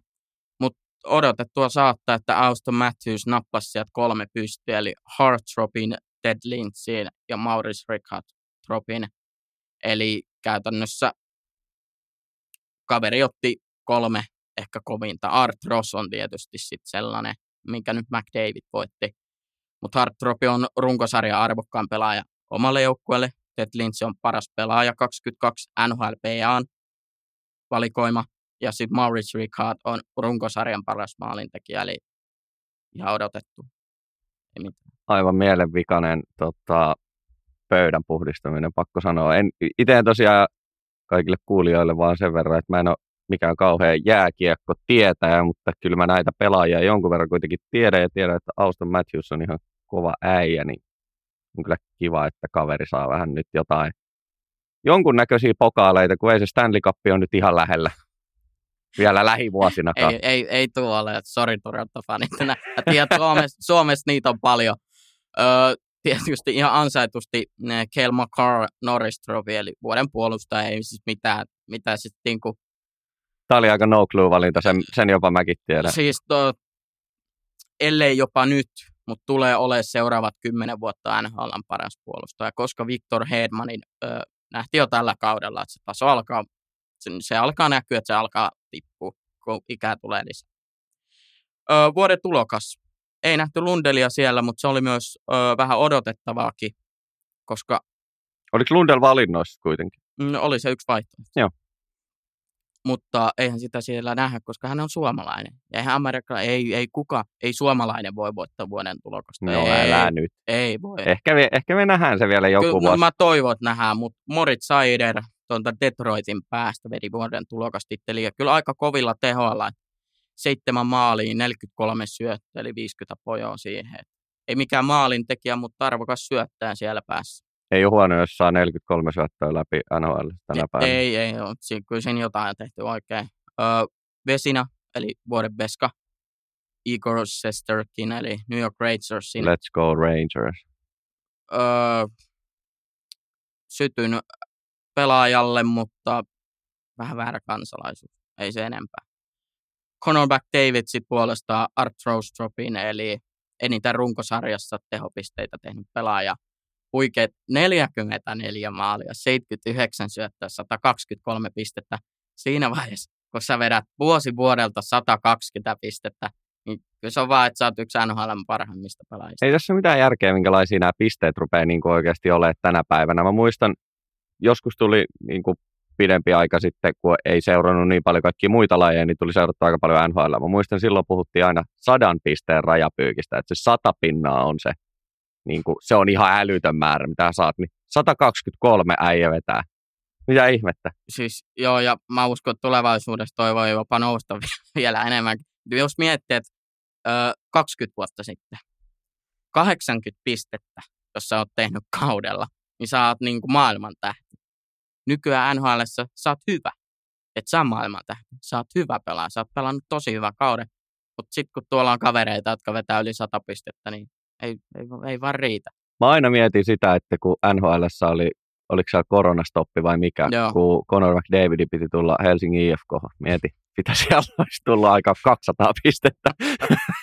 odotettua saattaa, että Auston Matthews nappasi sieltä kolme pystyä, eli Hartropin, Ted Lintzin ja Maurice Tropin. Eli käytännössä kaveri otti kolme ehkä kovinta. Art Ross on tietysti sitten sellainen, minkä nyt McDavid voitti. Mutta Hartropi on runkosarja arvokkaan pelaaja omalle joukkueelle. Ted Lindsay on paras pelaaja, 22 NHLPAn valikoima. Ja sitten Maurice Ricard on runkosarjan paras maalintekijä, eli ihan odotettu. Ei. Aivan mielenvikainen tota, pöydän puhdistaminen, pakko sanoa. En, itse en tosiaan kaikille kuulijoille vaan sen verran, että mä en ole mikään kauhean jääkiekko tietäjä, mutta kyllä mä näitä pelaajia jonkun verran kuitenkin tiedän ja tiedän, että Auston Matthews on ihan kova äijä, niin on kyllä kiva, että kaveri saa vähän nyt jotain jonkunnäköisiä pokaaleita, kun ei se Stanley Cup on nyt ihan lähellä vielä lähivuosina. ei, ei, ei tuolle, että sori Toronto-fanit. Tiedät, Suomessa, Suomessa niitä on paljon. Öö, tietysti ihan ansaitusti Kel McCarr Norris Trophy, eli vuoden puolustaja, ei siis mitään, mitään sitten niinku... Tämä oli aika no clue valinta, sen, sen jopa mäkin tiedän. Siis to, ellei jopa nyt, mutta tulee olemaan seuraavat kymmenen vuotta NHLn paras puolustaja, koska Victor Hedmanin ö, nähtiin jo tällä kaudella, että se taso alkaa se, se alkaa näkyä, että se alkaa tippua, kun ikää tulee lisää. Öö, vuoden tulokas. Ei nähty Lundelia siellä, mutta se oli myös öö, vähän odotettavaakin, koska... Oliko Lundel valinnoissa kuitenkin? No, oli se yksi vaihtoehto. Joo. Mutta eihän sitä siellä nähdä, koska hän on suomalainen. Ja eihän Amerikka, ei, ei kuka, ei suomalainen voi voittaa vuoden tulokasta. No, ei, älä nyt. Ei voi. Ehkä me, ehkä me nähdään se vielä joku Kyllä, vuosi. Mä toivon, että nähdään, mutta Moritz Seider, tuolta Detroitin päästä vedi vuoden tulokastitteli. Ja kyllä aika kovilla tehoilla, seitsemän maaliin, 43 syöttöä, eli 50 pojoa siihen. Ei mikään maalintekijä, mutta arvokas syöttää siellä päässä. Ei ole huono, jos saa 43 syöttöä läpi NHL tänä päivänä. Ei, ei ole. Kyllä siinä jotain on tehty oikein. Öö, Vesina, eli vuoden Beska. Igor Sesterkin, eli New York Rangersin. Let's go Rangers. Öö, sytyn pelaajalle, mutta vähän väärä kansalaisuus, ei se enempää. Conor McDavid puolestaan Art Rostropin, eli eniten runkosarjassa tehopisteitä tehnyt pelaaja. Huikeet 44 maalia, 79 syöttöä, 123 pistettä. Siinä vaiheessa, kun sä vedät vuosi vuodelta 120 pistettä, niin kyllä se on vaan, että sä oot yksi NHL parhaimmista pelaajista. Ei tässä ole mitään järkeä, minkälaisia nämä pisteet rupeaa niin oikeasti olemaan tänä päivänä. Mä muistan joskus tuli niin kuin pidempi aika sitten, kun ei seurannut niin paljon kaikkia muita lajeja, niin tuli seurattua aika paljon NHL. Mä muistan, silloin puhuttiin aina sadan pisteen rajapyykistä, että se sata pinnaa on se, niin kuin, se on ihan älytön määrä, mitä saat, niin 123 äijä vetää. Mitä ihmettä? Siis joo, ja mä uskon, että tulevaisuudessa toi voi jopa nousta <laughs> vielä enemmän. Jos miettii, että öö, 20 vuotta sitten 80 pistettä, jos sä oot tehnyt kaudella, niin sä oot niin kuin maailman tähti. Nykyään NHL sä oot hyvä. Et sä maailman tähti. Sä oot hyvä pelaaja. Sä oot pelannut tosi hyvä kauden. Mutta sitten kun tuolla on kavereita, jotka vetää yli 100 pistettä, niin ei, ei, ei vaan riitä. Mä aina mietin sitä, että kun NHL oli, oliko se koronastoppi vai mikä, Joo. kun Conor McDavid piti tulla Helsingin IFK. Mieti, mitä siellä olisi tullut aika 200 pistettä.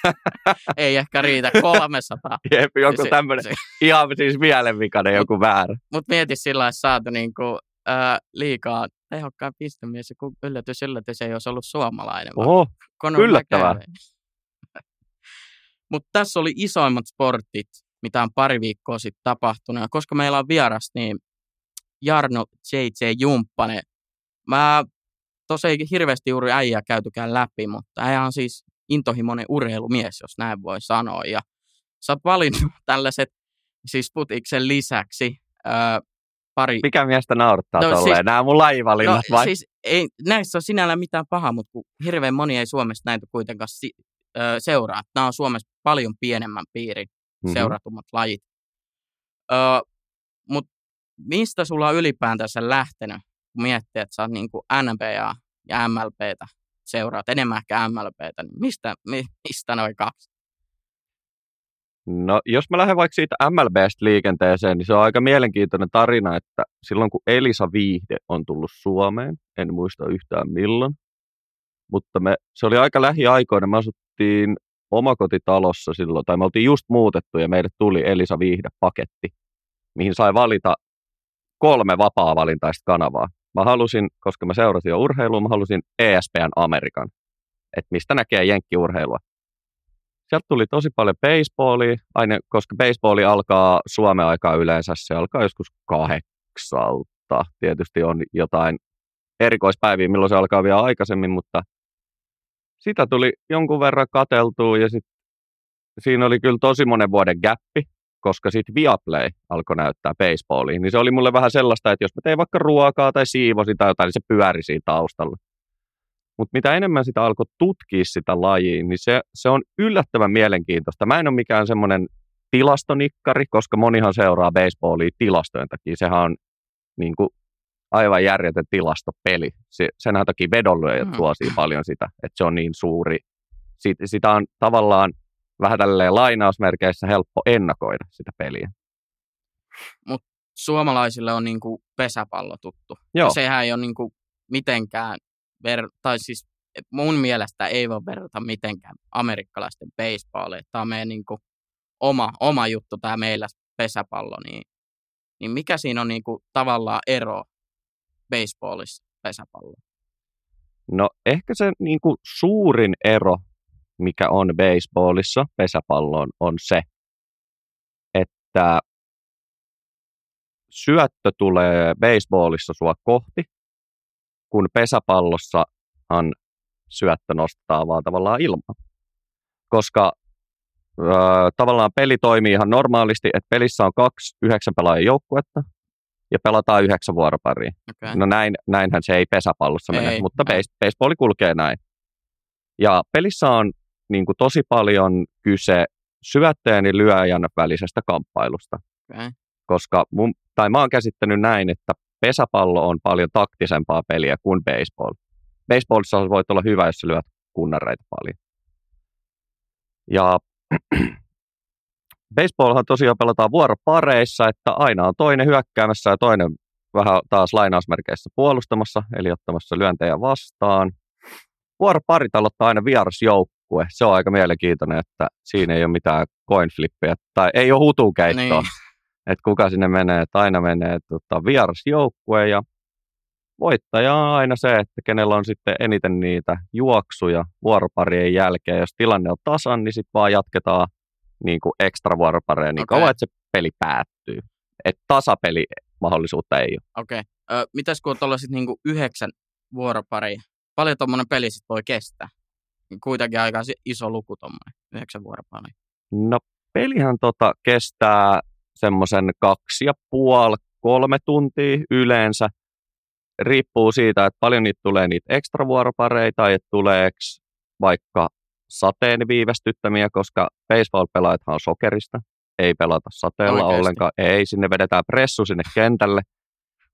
<laughs> ei ehkä riitä, 300. <laughs> Jep, joku tämmöinen ihan siis mielenvikainen joku väärä. Mutta mieti sillä lailla saatu niinku, äh, liikaa tehokkaan pistemies, kun yllätys, yllätys ei olisi ollut suomalainen. Oho, yllättävää. Mutta tässä oli isoimmat sportit, mitä on pari viikkoa sitten tapahtunut. Ja koska meillä on vieras, niin Jarno J.J. Jumppanen. Mä tosiaan hirveästi juuri äijää käytykään läpi, mutta äijä on siis intohimoinen urheilumies, jos näin voi sanoa. Ja sä oot valinnut <laughs> tällaiset, siis putiksen lisäksi, pari... Mikä miestä naurattaa no, tolleen? Siis, Nämä mun lajivalinnat no, vai? Siis ei, näissä on sinällään mitään pahaa, mutta kun hirveän moni ei Suomessa näitä kuitenkaan si- ö, seuraa. Nämä on Suomessa paljon pienemmän piirin mm-hmm. seuratummat lajit. Ö, mutta mistä sulla on ylipäätänsä lähtenyt, kun miettii, että sä oot niin kuin NBA ja MLBtä seuraat, enemmän ehkä MLBtä, niin mistä, mistä noin kaksi? No, jos mä lähden vaikka siitä MLBstä liikenteeseen, niin se on aika mielenkiintoinen tarina, että silloin kun Elisa Viihde on tullut Suomeen, en muista yhtään milloin, mutta me, se oli aika lähiaikoina, me asuttiin omakotitalossa silloin, tai me oltiin just muutettu ja meille tuli Elisa Viihde-paketti, mihin sai valita kolme vapaa-valintaista kanavaa. Mä halusin, koska mä seurasin jo urheilua, mä halusin ESPN Amerikan, että mistä näkee jenkkiurheilua. Sieltä tuli tosi paljon baseballia, aina, koska baseballi alkaa Suomen aikaa yleensä, se alkaa joskus kahdeksalta. Tietysti on jotain erikoispäiviä, milloin se alkaa vielä aikaisemmin, mutta sitä tuli jonkun verran kateltua ja sit siinä oli kyllä tosi monen vuoden gappi, koska sitten Viaplay alkoi näyttää baseballia, niin se oli mulle vähän sellaista, että jos mä tein vaikka ruokaa tai siivosin tai jotain, niin se pyöri siinä taustalla. Mutta mitä enemmän sitä alkoi tutkia sitä lajia, niin se, se on yllättävän mielenkiintoista. Mä en ole mikään semmoinen tilastonikkari, koska monihan seuraa baseballia tilastojen takia. Sehän on niin kuin, aivan järjetön tilastopeli. Se, sen takia vedonlyöjät mm. suosii paljon sitä, että se on niin suuri. Sit, sitä on tavallaan vähän tälleen lainausmerkeissä helppo ennakoida sitä peliä. Mutta suomalaisille on niinku pesäpallo tuttu. Joo. Ja sehän ei ole niinku mitenkään, ver- tai siis mun mielestä ei voi verrata mitenkään amerikkalaisten baseballiin. Tämä on meidän niinku oma, oma juttu, tämä meillä pesäpallo. Niin, niin mikä siinä on niinku tavallaan ero baseballissa pesäpallo? No ehkä se niinku suurin ero mikä on baseballissa pesäpalloon, on se, että syöttö tulee baseballissa sua kohti, kun pesäpallossahan syöttö nostaa vaan tavallaan ilman. Koska ö, tavallaan peli toimii ihan normaalisti, että pelissä on kaksi yhdeksän pelaajan joukkuetta ja pelataan yhdeksän vuoroparia. Okay. No näin, näinhän se ei pesäpallossa ei, mene, mutta ei. baseball kulkee näin. Ja pelissä on niin kuin tosi paljon kyse syöttäjän ja lyöjän välisestä kamppailusta. Okay. Koska mun, tai mä oon käsittänyt näin, että pesäpallo on paljon taktisempaa peliä kuin baseball. Baseballissa voit olla hyvä, jos sä lyöt kunnareita paljon. Ja <clears throat> baseballhan tosiaan pelataan vuoropareissa, että aina on toinen hyökkäämässä ja toinen vähän taas lainausmerkeissä puolustamassa, eli ottamassa lyöntejä vastaan. Vuoroparit aloittaa aina vierasjoukko joukkue. Se on aika mielenkiintoinen, että siinä ei ole mitään coinflippiä tai ei ole hutukeittoa. Niin. Että kuka sinne menee, että aina menee tota, vieras joukkue ja voittaja on aina se, että kenellä on sitten eniten niitä juoksuja vuoroparien jälkeen. Jos tilanne on tasan, niin sitten vaan jatketaan niin kuin ekstra vuoropareja niin okay. kauan, että se peli päättyy. Että tasapeli mahdollisuutta ei ole. Okei. Okay. mitäs kun on niin yhdeksän vuoroparia? Paljon tuommoinen peli sitten voi kestää? kuitenkin aika iso luku tuommoinen, yhdeksän vuoropaali. No pelihän tota kestää semmoisen kaksi ja puoli, kolme tuntia yleensä. Riippuu siitä, että paljon niitä tulee niitä ekstra vuoropareita, että tuleeko vaikka sateen viivästyttämiä, koska baseball-pelaajathan on sokerista, ei pelata sateella Oikeesti? ollenkaan, ei, sinne vedetään pressu sinne kentälle,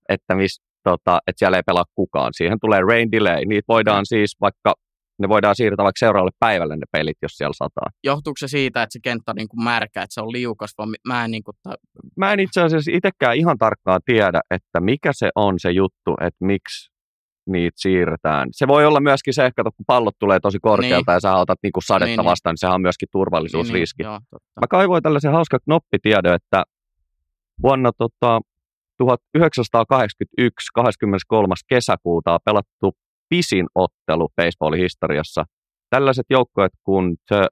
että, mis, tota, että siellä ei pelaa kukaan. Siihen tulee rain delay, niitä voidaan Mm. siis vaikka, ne voidaan siirtää vaikka seuraavalle päivälle ne pelit, jos siellä sataa. Johtuuko se siitä, että se kenttä on niin kuin märkä, että se on liukas, vai mä en niin kuin, ta- Mä en itse asiassa itsekään ihan tarkkaan tiedä, että mikä se on se juttu, että miksi niitä siirretään. Se voi olla myöskin se, että kun pallot tulee tosi korkealta ja sä otat niinku sadetta Niin, niin. vastaan, niin sehän on myöskin turvallisuusriski. Niin, niin, joo, totta. Mä kaivoin tällaisen hauska knoppitiedon, että vuonna tota, 1981, 23. kesäkuuta on pelattu pisin ottelu baseballin historiassa. Tällaiset joukkueet kuin The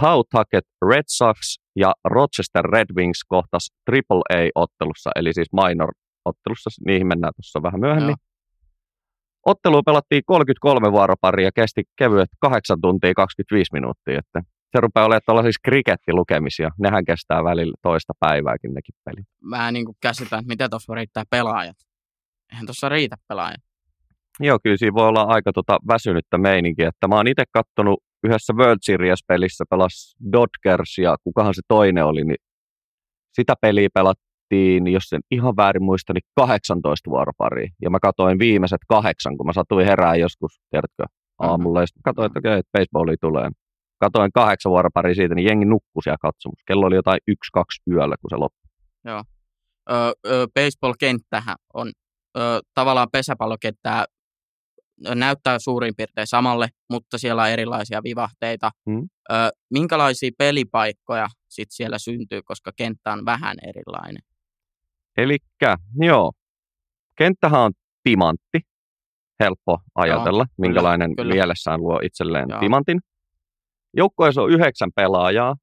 Pawtucket Red Sox ja Rochester Red Wings kohtas AAA-ottelussa, eli siis minor-ottelussa, niihin mennään tuossa vähän myöhemmin. Joo. Ottelu pelattiin 33 vuoroparia ja kesti kevyet 8 tuntia 25 minuuttia, että se rupeaa olemaan tällaisissa krikettilukemisia. Nehän kestää välillä toista päivääkin nekin pelit. Mä niin kuin käsitä, että miten tuossa riittää pelaajat. Eihän tuossa riitä pelaajat. Joo, kyllä siinä voi olla aika tota väsynyttä meininkiä. Että mä oon itse kattonut yhdessä World Series-pelissä pelas Dodgers ja kukahan se toinen oli, niin sitä peliä pelattiin, jos en ihan väärin muista, niin 18 vuoroparia. Ja mä katoin viimeiset kahdeksan, kun mä satuin herää joskus, tiedätkö, aamulla. Ja sitten katsoin, että okei, että baseballia tulee. Katoin kahdeksan vuoroparia siitä, niin jengi nukkui siellä katsomus. Kello oli jotain yksi, kaksi yöllä, kun se loppui. Ö, ö, baseball-kenttähän on ö, tavallaan pesäpallokenttää näyttää suurin piirtein samalle, mutta siellä on erilaisia vivahteita. Mm. Ö, minkälaisia pelipaikkoja sit siellä syntyy, koska kenttä on vähän erilainen? Eli joo, kenttähän on timantti. Helppo ajatella, kyllä, minkälainen kyllä. mielessään luo itselleen Joo. timantin. Joukkueessa on yhdeksän pelaajaa.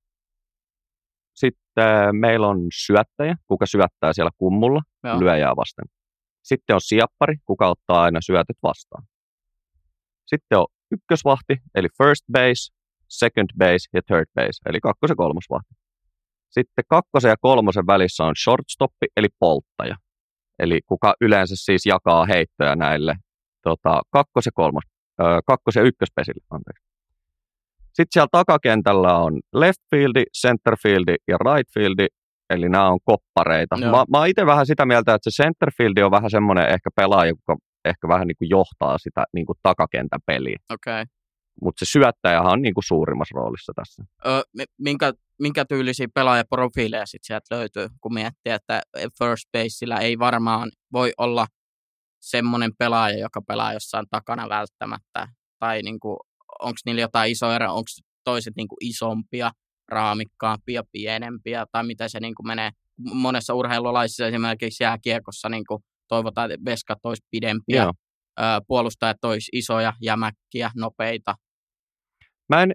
Sitten meillä on syöttäjä, kuka syöttää siellä kummulla Joo. lyöjää vasten. Sitten on siappari, kuka ottaa aina syötöt vastaan. Sitten on ykkösvahti, eli first base, second base ja third base, eli kakkos- ja kolmosvahti. Sitten kakkosen ja kolmosen välissä on shortstoppi, eli polttaja. Eli kuka yleensä siis jakaa heittoja näille tota, kakkos- ja kolmos, ö, kakkos- ja ykköspesille. Anteeksi. Sitten siellä takakentällä on left fieldi, center fieldi ja right fieldi, eli nämä on koppareita. Joo. Mä, mä oon itse vähän sitä mieltä, että se center fieldi on vähän semmoinen ehkä pelaaja, joka ehkä vähän niin kuin johtaa sitä niin kuin takakentän peliä. Okei. Mutta se syöttäjähän on niin kuin suurimmassa roolissa tässä. Ö, mi- minkä, minkä tyylisiä pelaajaprofiileja sit sieltä löytyy, kun miettii, että first baseillä ei varmaan voi olla semmoinen pelaaja, joka pelaa jossain takana välttämättä. Tai niinku, onko niillä jotain isoja onko toiset niinku isompia, raamikkaampia, pienempiä, tai miten se niinku menee. Monessa urheilulaisissa esimerkiksi jääkiekossa niinku toivotaan, että veskat olisi pidempiä, Joo. ö, puolustajat olisi isoja, jämäkkiä, nopeita. Mä en,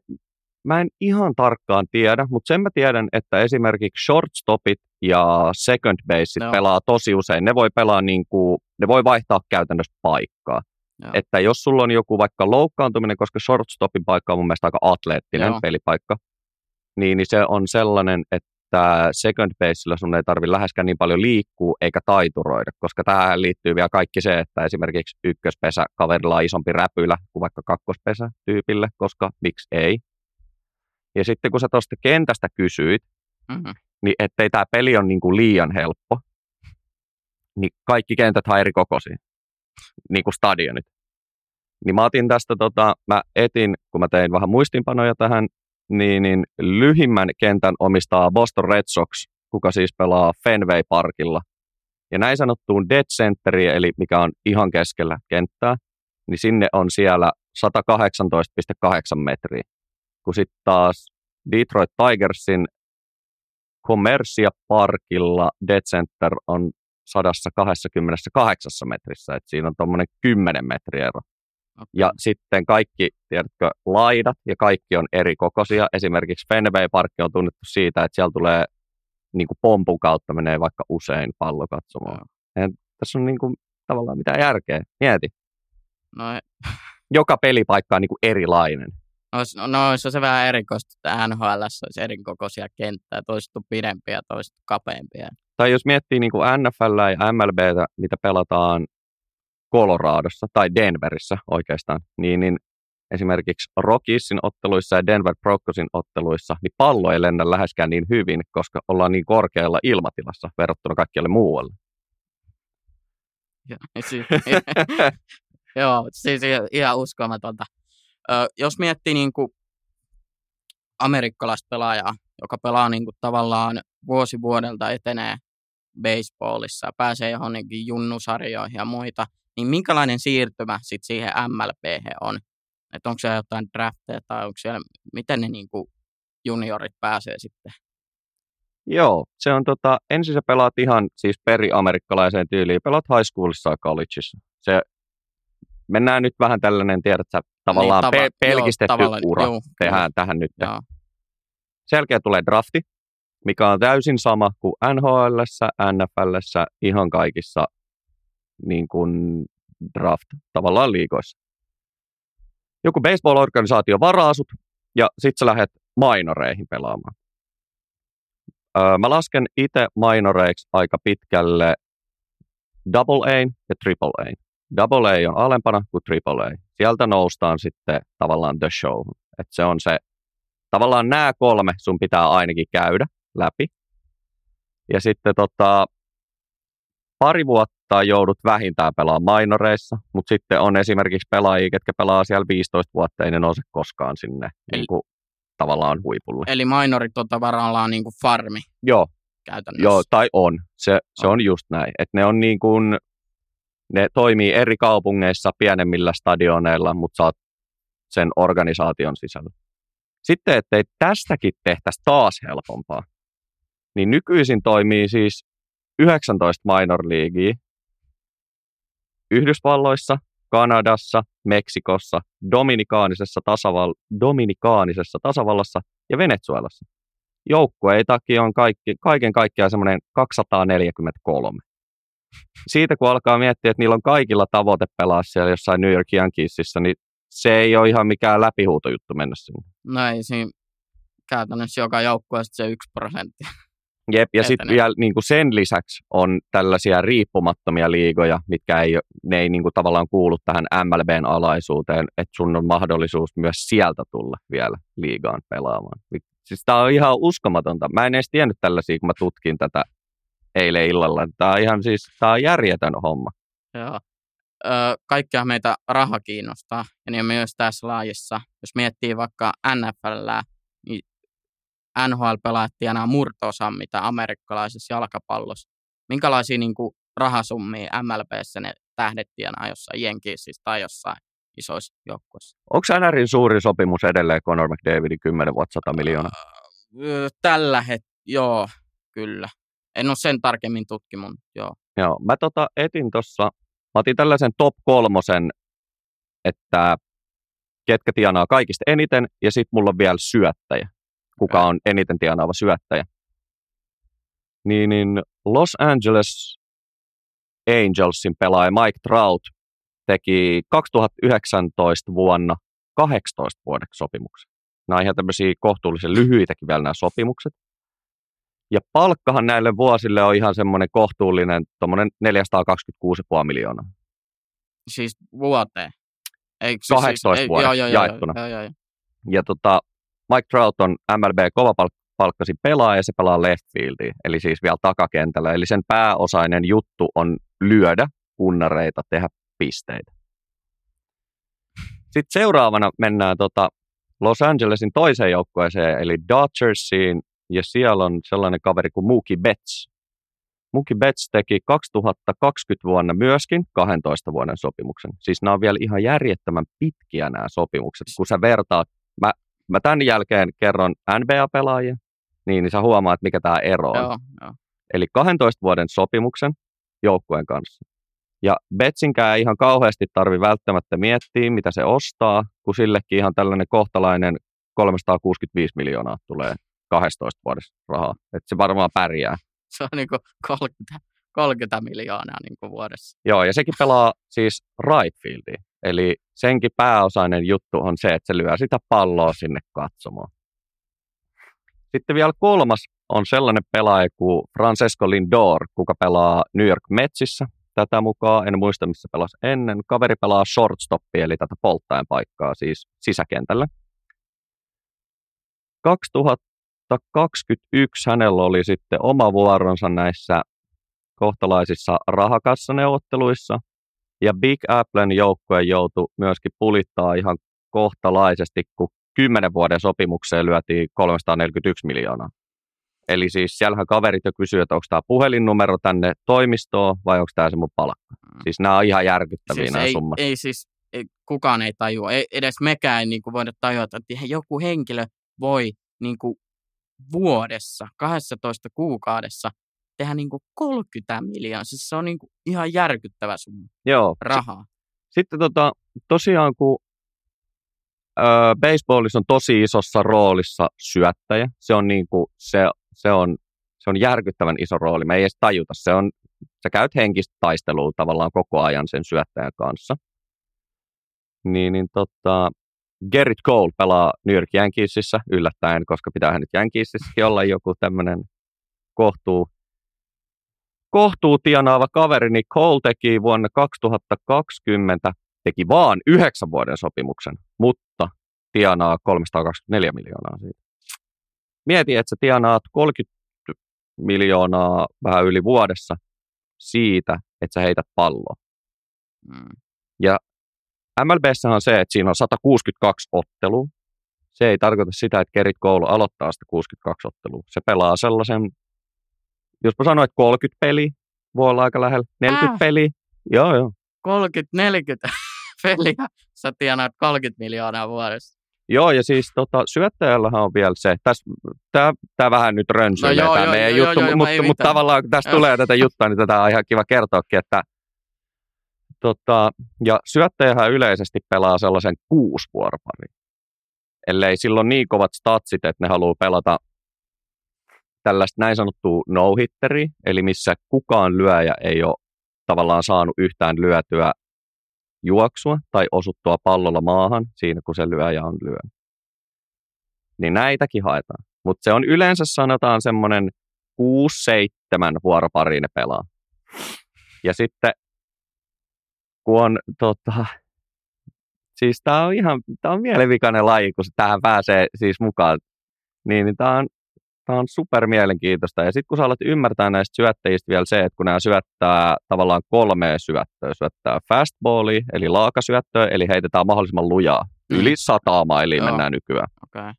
mä en ihan tarkkaan tiedä, mutta sen mä tiedän, että esimerkiksi shortstopit ja second baseit Joo. pelaa tosi usein. Ne voi pelaa niin kuin, ne voi vaihtaa käytännössä paikkaa. Joo. Että jos sulla on joku vaikka loukkaantuminen, koska shortstopin paikka on mun mielestä aika atleettinen Joo. pelipaikka, niin, niin se on sellainen, että second baseillä sun ei tarvi läheskään niin paljon liikkua eikä taituroida, koska tähän liittyy vielä kaikki se, että esimerkiksi ykköspesä kaverilla on isompi räpylä kuin vaikka kakkospesä tyypille, koska miksi ei. Ja sitten kun sä tuosta kentästä kysyit, Mm-hmm. niin ettei tämä peli ole niin kuin liian helppo, niin kaikki kentät on eri kokoisia, niin kuin stadionit. Niin mä otin tästä, tota, mä etin, kun mä tein vähän muistinpanoja tähän, niin, niin lyhimmän kentän omistaa Boston Red Sox, kuka siis pelaa Fenway Parkilla. Ja näin sanottuun dead centeriin, eli mikä on ihan keskellä kenttää, niin sinne on siellä 118,8 metriä. Kun sitten taas Detroit Tigersin Commercia Parkilla Dead Center on 128 metrissä, että siinä on tuommoinen 10 metriä ero. Okay. Ja sitten kaikki, tiedätkö, laidat ja kaikki on eri kokoisia. Esimerkiksi Fenway Park on tunnettu siitä, että siellä tulee niin kuin pompun kautta menee vaikka usein pallo katsomaan. Eihän tässä on niin kuin, tavallaan mitään järkeä. Mieti. No, <laughs> Joka pelipaikka on niin kuin erilainen. no, no, se on se vähän erikoista, että NHL olisi eri kokoisia kenttää, toiset on pidempiä toiset kapeampia. Tai jos miettii niin kuin NFL ja MLBtä, mitä pelataan Coloradossa tai Denverissä oikeastaan, niin, niin esimerkiksi Rockiesin otteluissa ja Denver Broccosin otteluissa, niin pallo ei lennä läheskään niin hyvin, koska ollaan niin korkealla ilmatilassa verrattuna kaikkialle muualle. <laughs> Joo, siis ihan uskomatonta. Jos miettii niin kuin amerikkalaista pelaajaa, joka pelaa niin kuin tavallaan vuosi vuodelta etenee baseballissa pääsee johonkin junnusarjoihin ja muita, niin minkälainen siirtymä sit siihen MLB on? Että onko siellä jotain drafteja tai onko siellä, miten ne niin kuin juniorit pääsee sitten? Joo, se on tota, ensin sä pelaat ihan siis peri-amerikkalaiseen tyyliin, pelaat high schoolissa ja collegeissa. Se, mennään nyt vähän tällainen, tiedät sä, tavallaan niin, tava- pe- pelkistetty joo, ura joo, tehdään joo, tähän nyt. Joo. Selkeä tulee drafti, mikä on täysin sama kuin NHL, NFL, ihan kaikissa niin kuin draft tavallaan liikoissa. Joku baseball-organisaatio varaa sut, ja sit sä lähdet minoreihin pelaamaan. Öö, mä lasken itse minoreiksi aika pitkälle double A ja triple A. Double A on alempana kuin triple A. Sieltä noustaan sitten tavallaan the show. Et se on se, tavallaan nämä kolme sun pitää ainakin käydä läpi. Ja sitten tota, pari vuotta joudut vähintään pelaamaan minoreissa, mutta sitten on esimerkiksi pelaajia, ketkä pelaa siellä 15 vuotta, ei ne nouse koskaan sinne eli, niin kuin, tavallaan huipulle. Eli minorit on tavallaan niin kuin farmi Joo. käytännössä. Joo, tai on. Se, se on. just näin. Että ne on niin kuin, ne toimii eri kaupungeissa pienemmillä stadioneilla, mutta oot sen organisaation sisällä. Sitten, ettei tästäkin tehtäisi taas helpompaa, niin nykyisin toimii siis 19 minor leaguea Yhdysvalloissa, Kanadassa, Meksikossa, Dominikaanisessa, tasaval- Dominikaanisessa tasavallassa ja Venezuelassa. takia on kaikki, kaiken kaikkiaan semmoinen 243. Siitä kun alkaa miettiä, että niillä on kaikilla tavoite pelaa siellä jossain New York Yankeesissa, niin se ei ole ihan mikään läpihuutojuttu mennä sinne. No ei siinä käytännössä joka joukkueesta se yksi prosentti. Jep, ja sitten vielä niin kuin sen lisäksi on tällaisia riippumattomia liigoja, mitkä ei, ne ei niin kuin tavallaan kuulu tähän MLBn alaisuuteen, että sun on mahdollisuus myös sieltä tulla vielä liigaan pelaamaan. Siis tämä on ihan uskomatonta. Mä en edes tiennyt tällaisia, kun mä tutkin tätä eilen illalla. Tämä on ihan siis, tämä on järjetön homma. Joo. Öö, kaikkia meitä raha kiinnostaa, ja niin myös tässä laajissa. Jos miettii vaikka NFL, niin NHL-pelaajat tienaa murtoosan, mitä amerikkalaisessa jalkapallossa. Minkälaisia niin kuin, rahasummia MLBssä ne tähdet tienaa jossain Jenkiisissä tai jossain isoissa joukkueissa? Onko NRin suuri sopimus edelleen Conor McDavidin 10 vuotta 100 miljoonaa? Tällä hetkellä, joo, kyllä. En ole sen tarkemmin tutkimun, joo. Joo, mä tota etin tuossa, mä otin tällaisen top kolmosen, että ketkä tienaa kaikista eniten, ja sitten mulla on vielä syöttäjä kuka on eniten tienaava syöttäjä. Niin, niin Los Angeles Angelsin pelaaja Mike Trout teki 2019 vuonna 18 vuodeksi sopimuksen. Nämä on ihan tämmöisiä kohtuullisen lyhyitäkin vielä nämä sopimukset. Ja palkkahan näille vuosille on ihan semmoinen kohtuullinen, tuommoinen 426,5 miljoonaa. Siis vuoteen? Eikö 18 siis, vuodeksi joo, joo, jaettuna. Joo, joo, joo. Ja tota, Mike Trout on MLB kova palkkasi pelaaja ja se pelaa left fieldiin, eli siis vielä takakentällä. Eli sen pääosainen juttu on lyödä kunnareita, tehdä pisteitä. Sitten seuraavana mennään tota Los Angelesin toiseen joukkueeseen, eli Dodgersiin, ja siellä on sellainen kaveri kuin Mookie Betts. Mookie Betts teki 2020 vuonna myöskin 12 vuoden sopimuksen. Siis nämä on vielä ihan järjettömän pitkiä nämä sopimukset, kun sä vertaat. Mä mä tämän jälkeen kerron NBA-pelaajia, niin, niin sä huomaat, mikä tämä ero on. Joo, joo. Eli 12 vuoden sopimuksen joukkueen kanssa. Ja Betsinkään ei ihan kauheasti tarvi välttämättä miettiä, mitä se ostaa, kun sillekin ihan tällainen kohtalainen 365 miljoonaa tulee 12 vuodessa rahaa. Että se varmaan pärjää. Se on niin kuin 30, 30 miljoonaa niin kuin vuodessa. Joo, ja sekin pelaa siis right fieldiin. Eli senkin pääosainen juttu on se, että se lyö sitä palloa sinne katsomaan. Sitten vielä kolmas on sellainen pelaaja kuin Francesco Lindor, kuka pelaa New York Metsissä. tätä mukaan, en muista missä pelasi ennen. Kaveri pelaa shortstoppi, eli tätä polttaen paikkaa siis sisäkentällä. 2021 hänellä oli sitten oma vuoronsa näissä kohtalaisissa rahakassaneuvotteluissa, ja Big Applen joukkue joutui myöskin pulittaa ihan kohtalaisesti, kun 10 vuoden sopimukseen lyötiin 341 miljoonaa. Eli siis siellähän kaverit jo kysyy, että onko tämä puhelinnumero tänne toimistoon vai onko tämä se mun palkka. Mm. Siis nämä on ihan järkyttäviä siis nämä ei, summat. Ei siis, ei, kukaan ei tajua, ei, edes mekään ei niin kuin voida tajuta, että joku henkilö voi niin kuin vuodessa, 12 kuukaudessa tehdä niin kuin 30 miljoonaa. Siis se on niin kuin ihan järkyttävä summa Joo. rahaa. Sitten tota, tosiaan kun ö, baseballissa on tosi isossa roolissa syöttäjä, se on, niin kuin, se, se, on, se on järkyttävän iso rooli. Me ei edes tajuta. Se on, sä käyt henkistä taistelua tavallaan koko ajan sen syöttäjän kanssa. Niin, niin tota, Gerrit Cole pelaa New York Yankeesissä yllättäen, koska pitää nyt Yankeesissakin olla joku tämmöinen kohtuu, kohtuu tienaava kaveri, niin Cole teki vuonna 2020 teki vaan yhdeksän vuoden sopimuksen, mutta tienaa 324 miljoonaa siitä. Mieti, että sä tienaat 30 miljoonaa vähän yli vuodessa siitä, että sä heität palloa. Mm. Ja MLBssä on se, että siinä on 162 ottelua. Se ei tarkoita sitä, että Kerit Koulu aloittaa sitä 62 ottelua. Se pelaa sellaisen, jos mä sanoin, että 30 peli, voi olla aika lähellä, 40 Äh. peli. Joo, joo. 30-40 <laughs> peliä, sä tienaat 30 miljoonaa vuodessa. Joo, ja siis tota, syöttäjällähän on vielä se, tämä vähän nyt rönsyilee No tämä meidän joo, juttu, joo, mutta, mutta mitään. tavallaan kun tästä Joo. tulee tätä juttua, niin tätä on ihan kiva kertoakin, että tota, ja syöttäjähän yleisesti pelaa sellaisen kuusi vuoroparin. Ellei silloin niin kovat statsit, että ne haluaa pelata tällaista näin sanottua no eli missä kukaan lyöjä ei ole tavallaan saanut yhtään lyötyä juoksua tai osuttua pallolla maahan siinä, kun se lyöjä on lyönyt. Niin näitäkin haetaan. Mutta se on yleensä sanotaan semmoinen 6-7 vuoropariin ne pelaa. Ja sitten kun on tota, siis tää on ihan, tää on mielenvikainen laji, kun tähän pääsee siis mukaan, niin, niin tää on, tää on super mielenkiintoista. Ja sitten kun sä alat ymmärtää näistä syöttäjistä vielä se, että kun nämä syöttää tavallaan kolmea syöttöä, syöttää fastballia, eli laakasyöttöä, eli heitetään mahdollisimman lujaa. Mm. Yli sataa mailia Joo. mennään nykyään. Okay.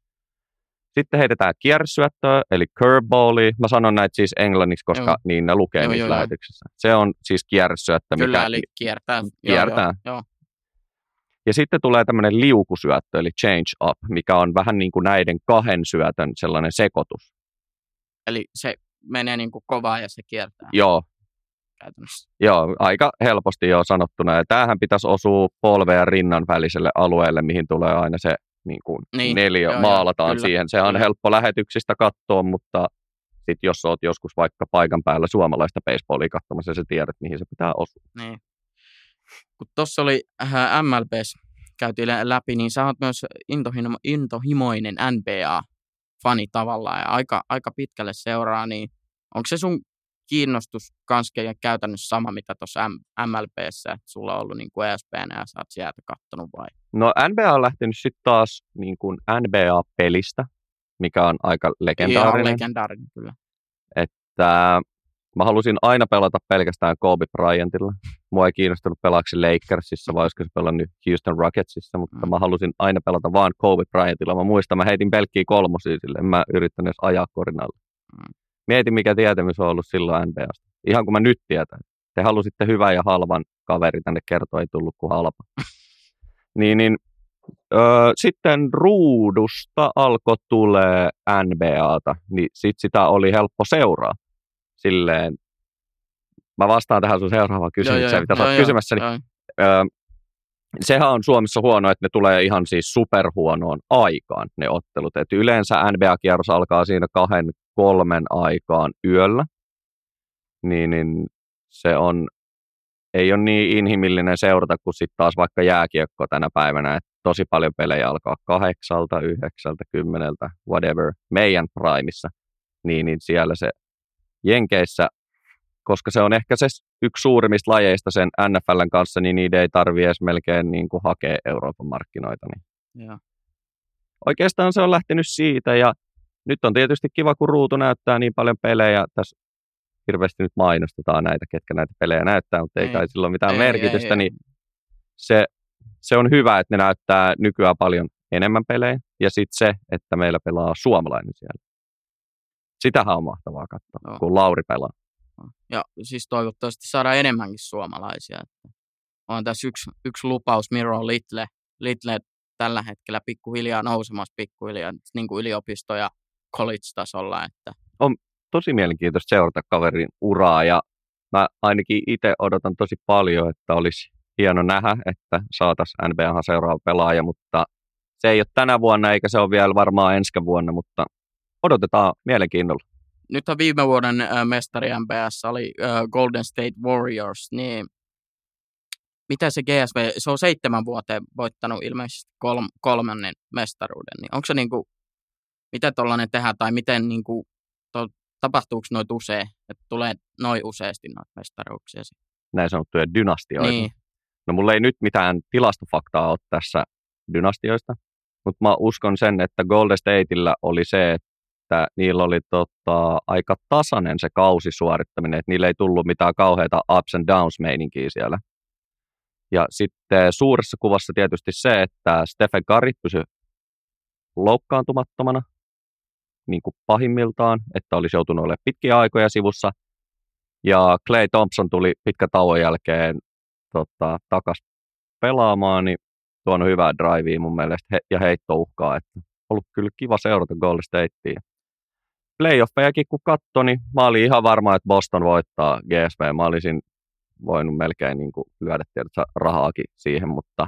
Sitten heitetään kierresyöttöä, eli curveballia. Mä sanon näitä siis englanniksi, koska Joo. niin ne lukee Joo, niissä joo, joo. lähetyksissä. Se on siis kierresyöttö, Kyllä, mikä eli kiertää. Kiertää. Joo, joo, Ja sitten tulee tämmöinen liukusyöttö, eli change up, mikä on vähän niin kuin näiden kahden syötön sellainen sekoitus. Eli se menee niin kuin kovaa ja se kiertää Joo, käytännössä. joo, aika helposti jo sanottuna. Ja tämähän pitäisi osua polven ja rinnan väliselle alueelle, mihin tulee aina se niin kuin Niin, neliö, joo, joo, maalataan kyllä, siihen. Se on kyllä. helppo lähetyksistä katsoa, mutta sitten jos oot joskus vaikka paikan päällä suomalaista baseballia katsomassa, sä tiedät, mihin se pitää osua. Niin. Kun tuossa oli äh, MLBs käytiin lä- läpi, niin sä oot myös intohimo, intohimoinen NBA-fani tavallaan ja aika, aika pitkälle seuraa, niin onko se sun kiinnostus kans ke- käytännössä sama, mitä tuossa M- MLBssä, että sulla on ollut niin kuin ESPN ja sä oot sieltä kattonut vai? No NBA on lähtenyt sitten taas niin kuin NBA-pelistä, mikä on aika legendaarinen. legendaarinen kyllä. että mä halusin aina pelata pelkästään Kobe Bryantilla. Mua ei kiinnostunut pelaaksi Lakersissa, vai olisiko se pelannut Houston Rocketsissa, mutta Mm. mä halusin aina pelata vaan Kobe Bryantilla. Mä muistan, mä heitin pelkkiä kolmosia sille, en mä yrittänyt edes ajaa korinalle. Mm. Mietin, mikä tietämys on ollut silloin NBAsta. Ihan kuin mä nyt tietän. Te halusitte hyvän ja halvan kaveri tänne kertoa, ei tullut kuin halpa. <laughs> niin, niin Öö, sitten ruudusta alkoi tulee NBAta, niin sit sitä oli helppo seuraa. Silleen, mä vastaan tähän sun seuraavaan kysymykseen, mitä sä oot kysymässä. Niin, joo. öö, sehän on Suomessa huono, että ne tulee ihan siis superhuonoon aikaan ne ottelut. Et yleensä NBA-kierros alkaa siinä kahden, kolmen aikaan yöllä. Niin, niin se on, ei ole niin inhimillinen seurata kuin sitten taas vaikka jääkiekko tänä päivänä. Et tosi paljon pelejä alkaa kahdeksalta, yhdeksältä, kymmeneltä, whatever, meidän primissa. Niin, niin siellä se Jenkeissä koska se on ehkä se yksi suurimmista lajeista sen NFLn kanssa, niin niitä ei tarvitse edes melkein niin kuin hakea Euroopan markkinoita. Niin. Joo. Oikeastaan se on lähtenyt siitä ja nyt on tietysti kiva, kun ruutu näyttää niin paljon pelejä. Tässä hirveästi nyt mainostetaan näitä, ketkä näitä pelejä näyttää, mutta ei, ei kai sillä ole mitään ei, merkitystä, ei, ei. niin se, se on hyvä, että ne näyttää nykyään paljon enemmän pelejä, ja sitten se, että meillä pelaa suomalainen siellä. Sitähän on mahtavaa katsoa, no. kun Lauri pelaa. Ja siis toivottavasti saadaan enemmänkin suomalaisia. On tässä yksi, yksi lupaus Miro Little, Little tällä hetkellä pikkuhiljaa nousemassa pikkuhiljaa niin kuin yliopisto- ja college-tasolla. Että... On tosi mielenkiintoista seurata kaverin uraa ja mä ainakin itse odotan tosi paljon, että olisi hieno nähdä, että saataisiin NBA seuraava pelaaja, mutta se ei ole tänä vuonna eikä se ole vielä varmaan ensi vuonna, mutta odotetaan mielenkiinnolla. Nythän viime vuoden mestari MBS oli Golden State Warriors, niin mitä se GSV, se on seitsemän vuoteen voittanut ilmeisesti kolm, kolmannen mestaruuden, niin onko se niin kuin, miten tuollainen tehdään tai miten niin kuin, to, tapahtuuko noita usein, että tulee noin useasti noita mestaruuksia? Näin sanottuja dynastioita. Niin. No mulla ei nyt mitään tilastofaktaa ole tässä dynastioista, mutta mä uskon sen, että Golden Stateillä oli se, että niillä oli tota, aika tasainen se kausisuorittaminen, että niillä ei tullut mitään kauheita ups and downs meininkiä siellä. Ja sitten suuressa kuvassa tietysti se, että Stephen Curry pysyi loukkaantumattomana niin kuin pahimmiltaan, että olisi joutunut olemaan pitkiä aikoja sivussa. Ja Clay Thompson tuli pitkä tauon jälkeen tota, takas pelaamaan, niin tuonut hyvää drivea mun mielestä he, ja heittouhkaa. Että ollut kyllä kiva seurata Golden Statea. Playoffejakin kun katsoi, niin mä olin ihan varma, että Boston voittaa GSV. Mä olisin voinut melkein niin kuin lyödä tietysti rahaakin siihen, mutta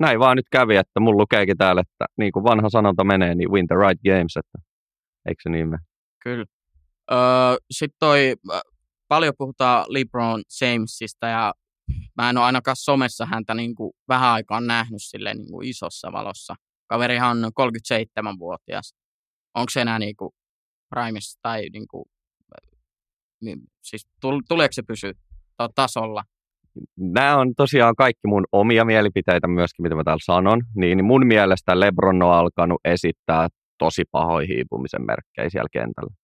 näin vaan nyt kävi, että mun lukeekin täällä, että niin kuin vanha sanonta menee, niin win the right games, että eikö se niin mene? Kyllä. Öö, Sitten toi, paljon puhutaan LeBron Jamesista ja mä en ole ainakaan somessa häntä niin kuin vähän aikaa nähnyt sille niin kuin isossa valossa. Kaverihan on 37-vuotias. Onko se enää niin kuin primissa tai niin kuin, niin, siis tuleeko se pysyä tasolla? Nämä on tosiaan kaikki mun omia mielipiteitä myöskin, mitä mä täällä sanon. Niin mun mielestä Lebron on alkanut esittää tosi pahoja hiipumisen merkkejä siellä kentällä.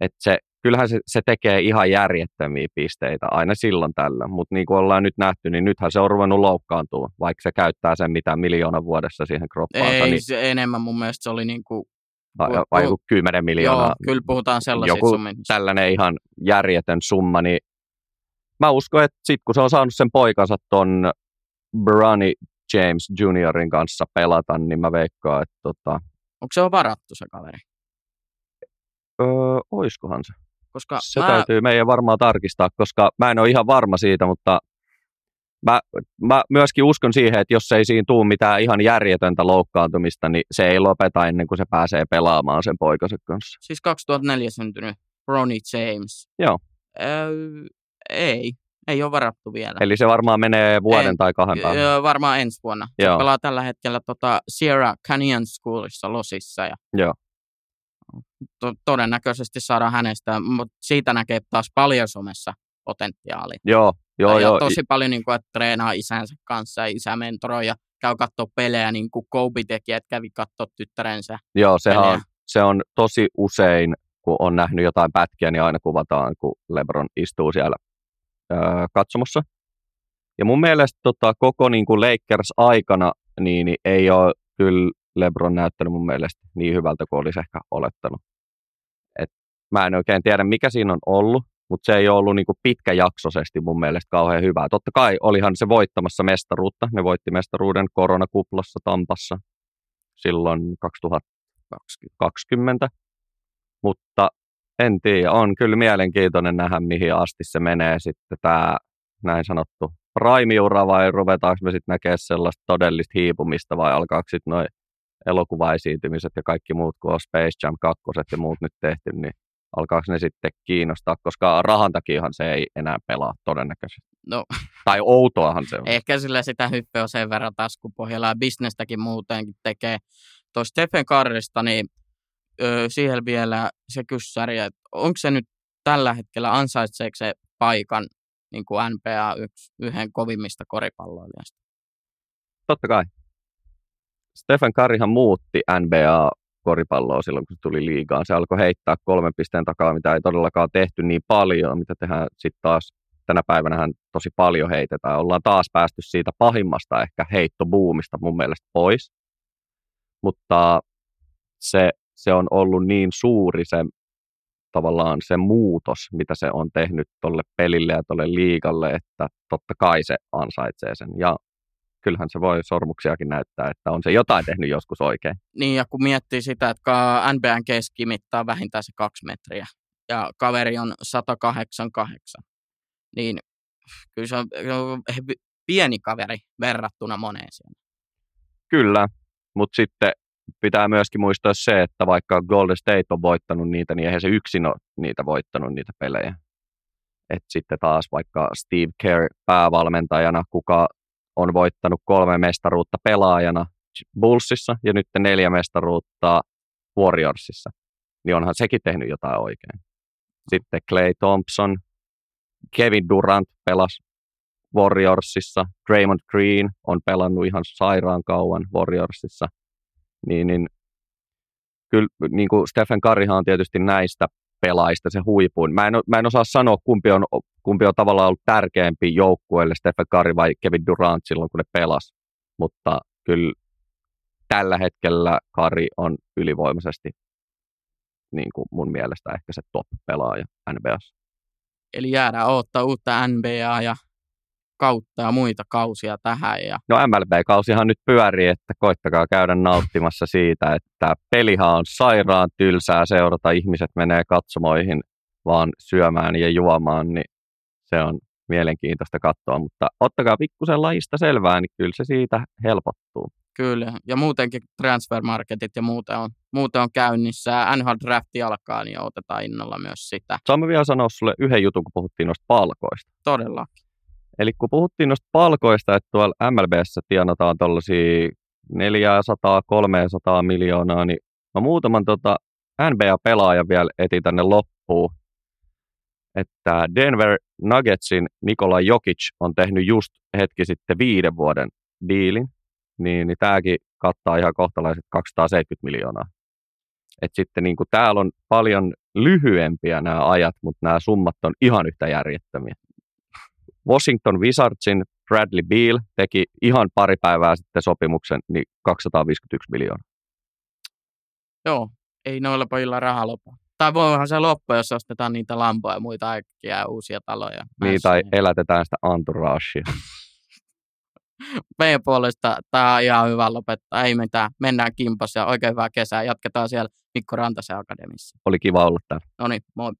Et se, kyllähän se, se tekee ihan järjettömiä pisteitä aina silloin tällä, mutta niin kuin ollaan nyt nähty, niin nythän se on ruvennut loukkaantua, vaikka se käyttää sen mitä miljoona vuodessa siihen kroppaansa. Ei, niin... se enemmän mun mielestä se oli niin kuin vai, vai joku 10 miljoonaa. Joo, kyllä puhutaan sellaisista Joku summista. tällainen ihan järjetön summa, niin mä uskon, että sit kun se on saanut sen poikansa ton Bronny James Juniorin kanssa pelata, niin mä veikkaan, että tota... Onko se on varattu se kaveri? Öö, oiskohan se? Koska se mä... täytyy meidän varmaan tarkistaa, koska mä en ole ihan varma siitä, mutta mä, mä myöskin uskon siihen, että jos ei siinä tule mitään ihan järjetöntä loukkaantumista, niin se ei lopeta ennen kuin se pääsee pelaamaan sen poikansa kanssa. Siis 2004 syntynyt Ronnie James. Joo. Öö, ei, ei ole varattu vielä. Eli se varmaan menee vuoden ei, tai kahden päähän? Öö, varmaan ensi vuonna. Joo. Se pelaa tällä hetkellä tota Sierra Canyon Schoolissa Losissa. Ja Joo. To- todennäköisesti saadaan hänestä, mutta siitä näkee taas paljon somessa potentiaalia. Joo, joo, ja joo. tosi paljon niin kuin, että treenaa isänsä kanssa ja isä mentoroi ja käy katsoa pelejä, niin kuin Kobe teki, että kävi katsoa tyttärensä Joo, sehän on, se on tosi usein, kun on nähnyt jotain pätkiä, niin aina kuvataan, kun LeBron istuu siellä öö, katsomossa. Ja mun mielestä tota, koko niin kuin Lakers-aikana niin, niin ei ole kyllä LeBron näyttänyt mun mielestä niin hyvältä kuin olisi ehkä olettanut. Et mä en oikein tiedä, mikä siinä on ollut, mutta se ei ole ollut niinku pitkäjaksoisesti mun mielestä kauhean hyvää. Totta kai olihan se voittamassa mestaruutta. Ne voitti mestaruuden koronakuplassa Tampassa silloin 2020. Mutta en tiedä, on kyllä mielenkiintoinen nähdä, mihin asti se menee sitten tämä näin sanottu raimiura vai ruvetaanko me sitten näkemään sellaista todellista hiipumista vai alkaako sitten noin elokuvaesiintymiset ja kaikki muut, kun on Space Jam 2 ja muut nyt tehty, niin alkaako ne sitten kiinnostaa, koska rahan takiahan se ei enää pelaa todennäköisesti. No. Tai outoahan se on. Ehkä sillä sitä hyppeä on sen verran taskupohjalla ja bisnestäkin muutenkin tekee. Tuo Stephen Currysta, niin ö, siihen vielä se kyssäri, että onko se nyt tällä hetkellä, ansaitseeko se paikan niin kuin NBA yksi, yhden kovimmista koripalloilijoista. Totta kai. Stephen Curryhan muutti NBA koripalloa silloin, kun se tuli liigaan. Se alkoi heittää kolmen pisteen takaa, mitä ei todellakaan tehty niin paljon, mitä tehdään sitten taas tänä päivänä tosi paljon heitetään. Ollaan taas päästy siitä pahimmasta ehkä heittobuumista mun mielestä pois. Mutta se, se on ollut niin suuri se tavallaan se muutos, mitä se on tehnyt tuolle pelille ja tuolle liikalle, että totta kai se ansaitsee sen. Ja kyllähän se voi sormuksiakin näyttää, että on se jotain tehnyt joskus oikein. Niin, ja kun miettii sitä, että NBN keskimittaa vähintään se kaksi metriä, ja kaveri on 188, niin kyllä se on pieni kaveri verrattuna moneen siellä. Kyllä, mutta sitten pitää myöskin muistaa se, että vaikka Golden State on voittanut niitä, niin eihän se yksin ole niitä voittanut niitä pelejä. Et sitten taas vaikka Steve Kerr päävalmentajana, kuka on voittanut kolme mestaruutta pelaajana Bullsissa ja nyt neljä mestaruutta Warriorsissa, niin onhan sekin tehnyt jotain oikein. Sitten Clay Thompson, Kevin Durant pelasi Warriorsissa, Draymond Green on pelannut ihan sairaan kauan Warriorsissa, niin, niin kyllä niin kuin Stephen Curryhan on tietysti näistä pelaajista se huipuin. Mä en, mä en osaa sanoa, kumpi on, kumpi on tavallaan ollut tärkeämpi joukkueelle, Stephen Curry vai Kevin Durant silloin, kun ne pelas. Mutta kyllä tällä hetkellä Curry on ylivoimaisesti niin kuin mun mielestä ehkä se top-pelaaja NBAssa. Eli jäädään odottaa uutta NBA ja kautta ja muita kausia tähän. Ja... No MLB-kausihan nyt pyörii, että koittakaa käydä nauttimassa siitä, että pelihan on sairaan tylsää seurata, ihmiset menee katsomoihin vaan syömään ja juomaan, niin se on mielenkiintoista katsoa, mutta ottakaa pikkusen lajista selvää, niin kyllä se siitä helpottuu. Kyllä, ja muutenkin transfermarketit ja muuten on, muuten on käynnissä. NHL-drafti alkaa, niin otetaan innolla myös sitä. Saamme vielä sanoa sulle yhden jutun, kun puhuttiin noista palkoista. Todellakin. Eli kun puhuttiin noista palkoista, että tuolla MLBssä tienataan tuollaisia 400-300 miljoonaa, niin mä muutaman tota NBA-pelaajan vielä eti tänne loppuun. Että Denver Nuggetsin Nikola Jokic on tehnyt just hetki sitten viiden vuoden diilin, niin, niin tämäkin kattaa ihan kohtalaiset 270 miljoonaa. Et sitten niin kuin täällä on paljon lyhyempiä nämä ajat, mutta nämä summat on ihan yhtä järjettömiä. Washington Wizardsin Bradley Beal teki ihan pari päivää sitten sopimuksen, niin 251 miljoonaa. Joo, ei noilla pojilla raha lopu. Tai voihan se loppu, jos ostetaan niitä lampoja ja muita äkkiä ja uusia taloja. Niin, tai elätetään sitä entouragea. <laughs> Meidän puolesta tämä on ihan hyvä lopettaa. Ei mitään. Mennään kimpas ja oikein hyvää kesää. Jatketaan siellä Mikko Rantasen akademissa. Oli kiva olla täällä. No niin, moi.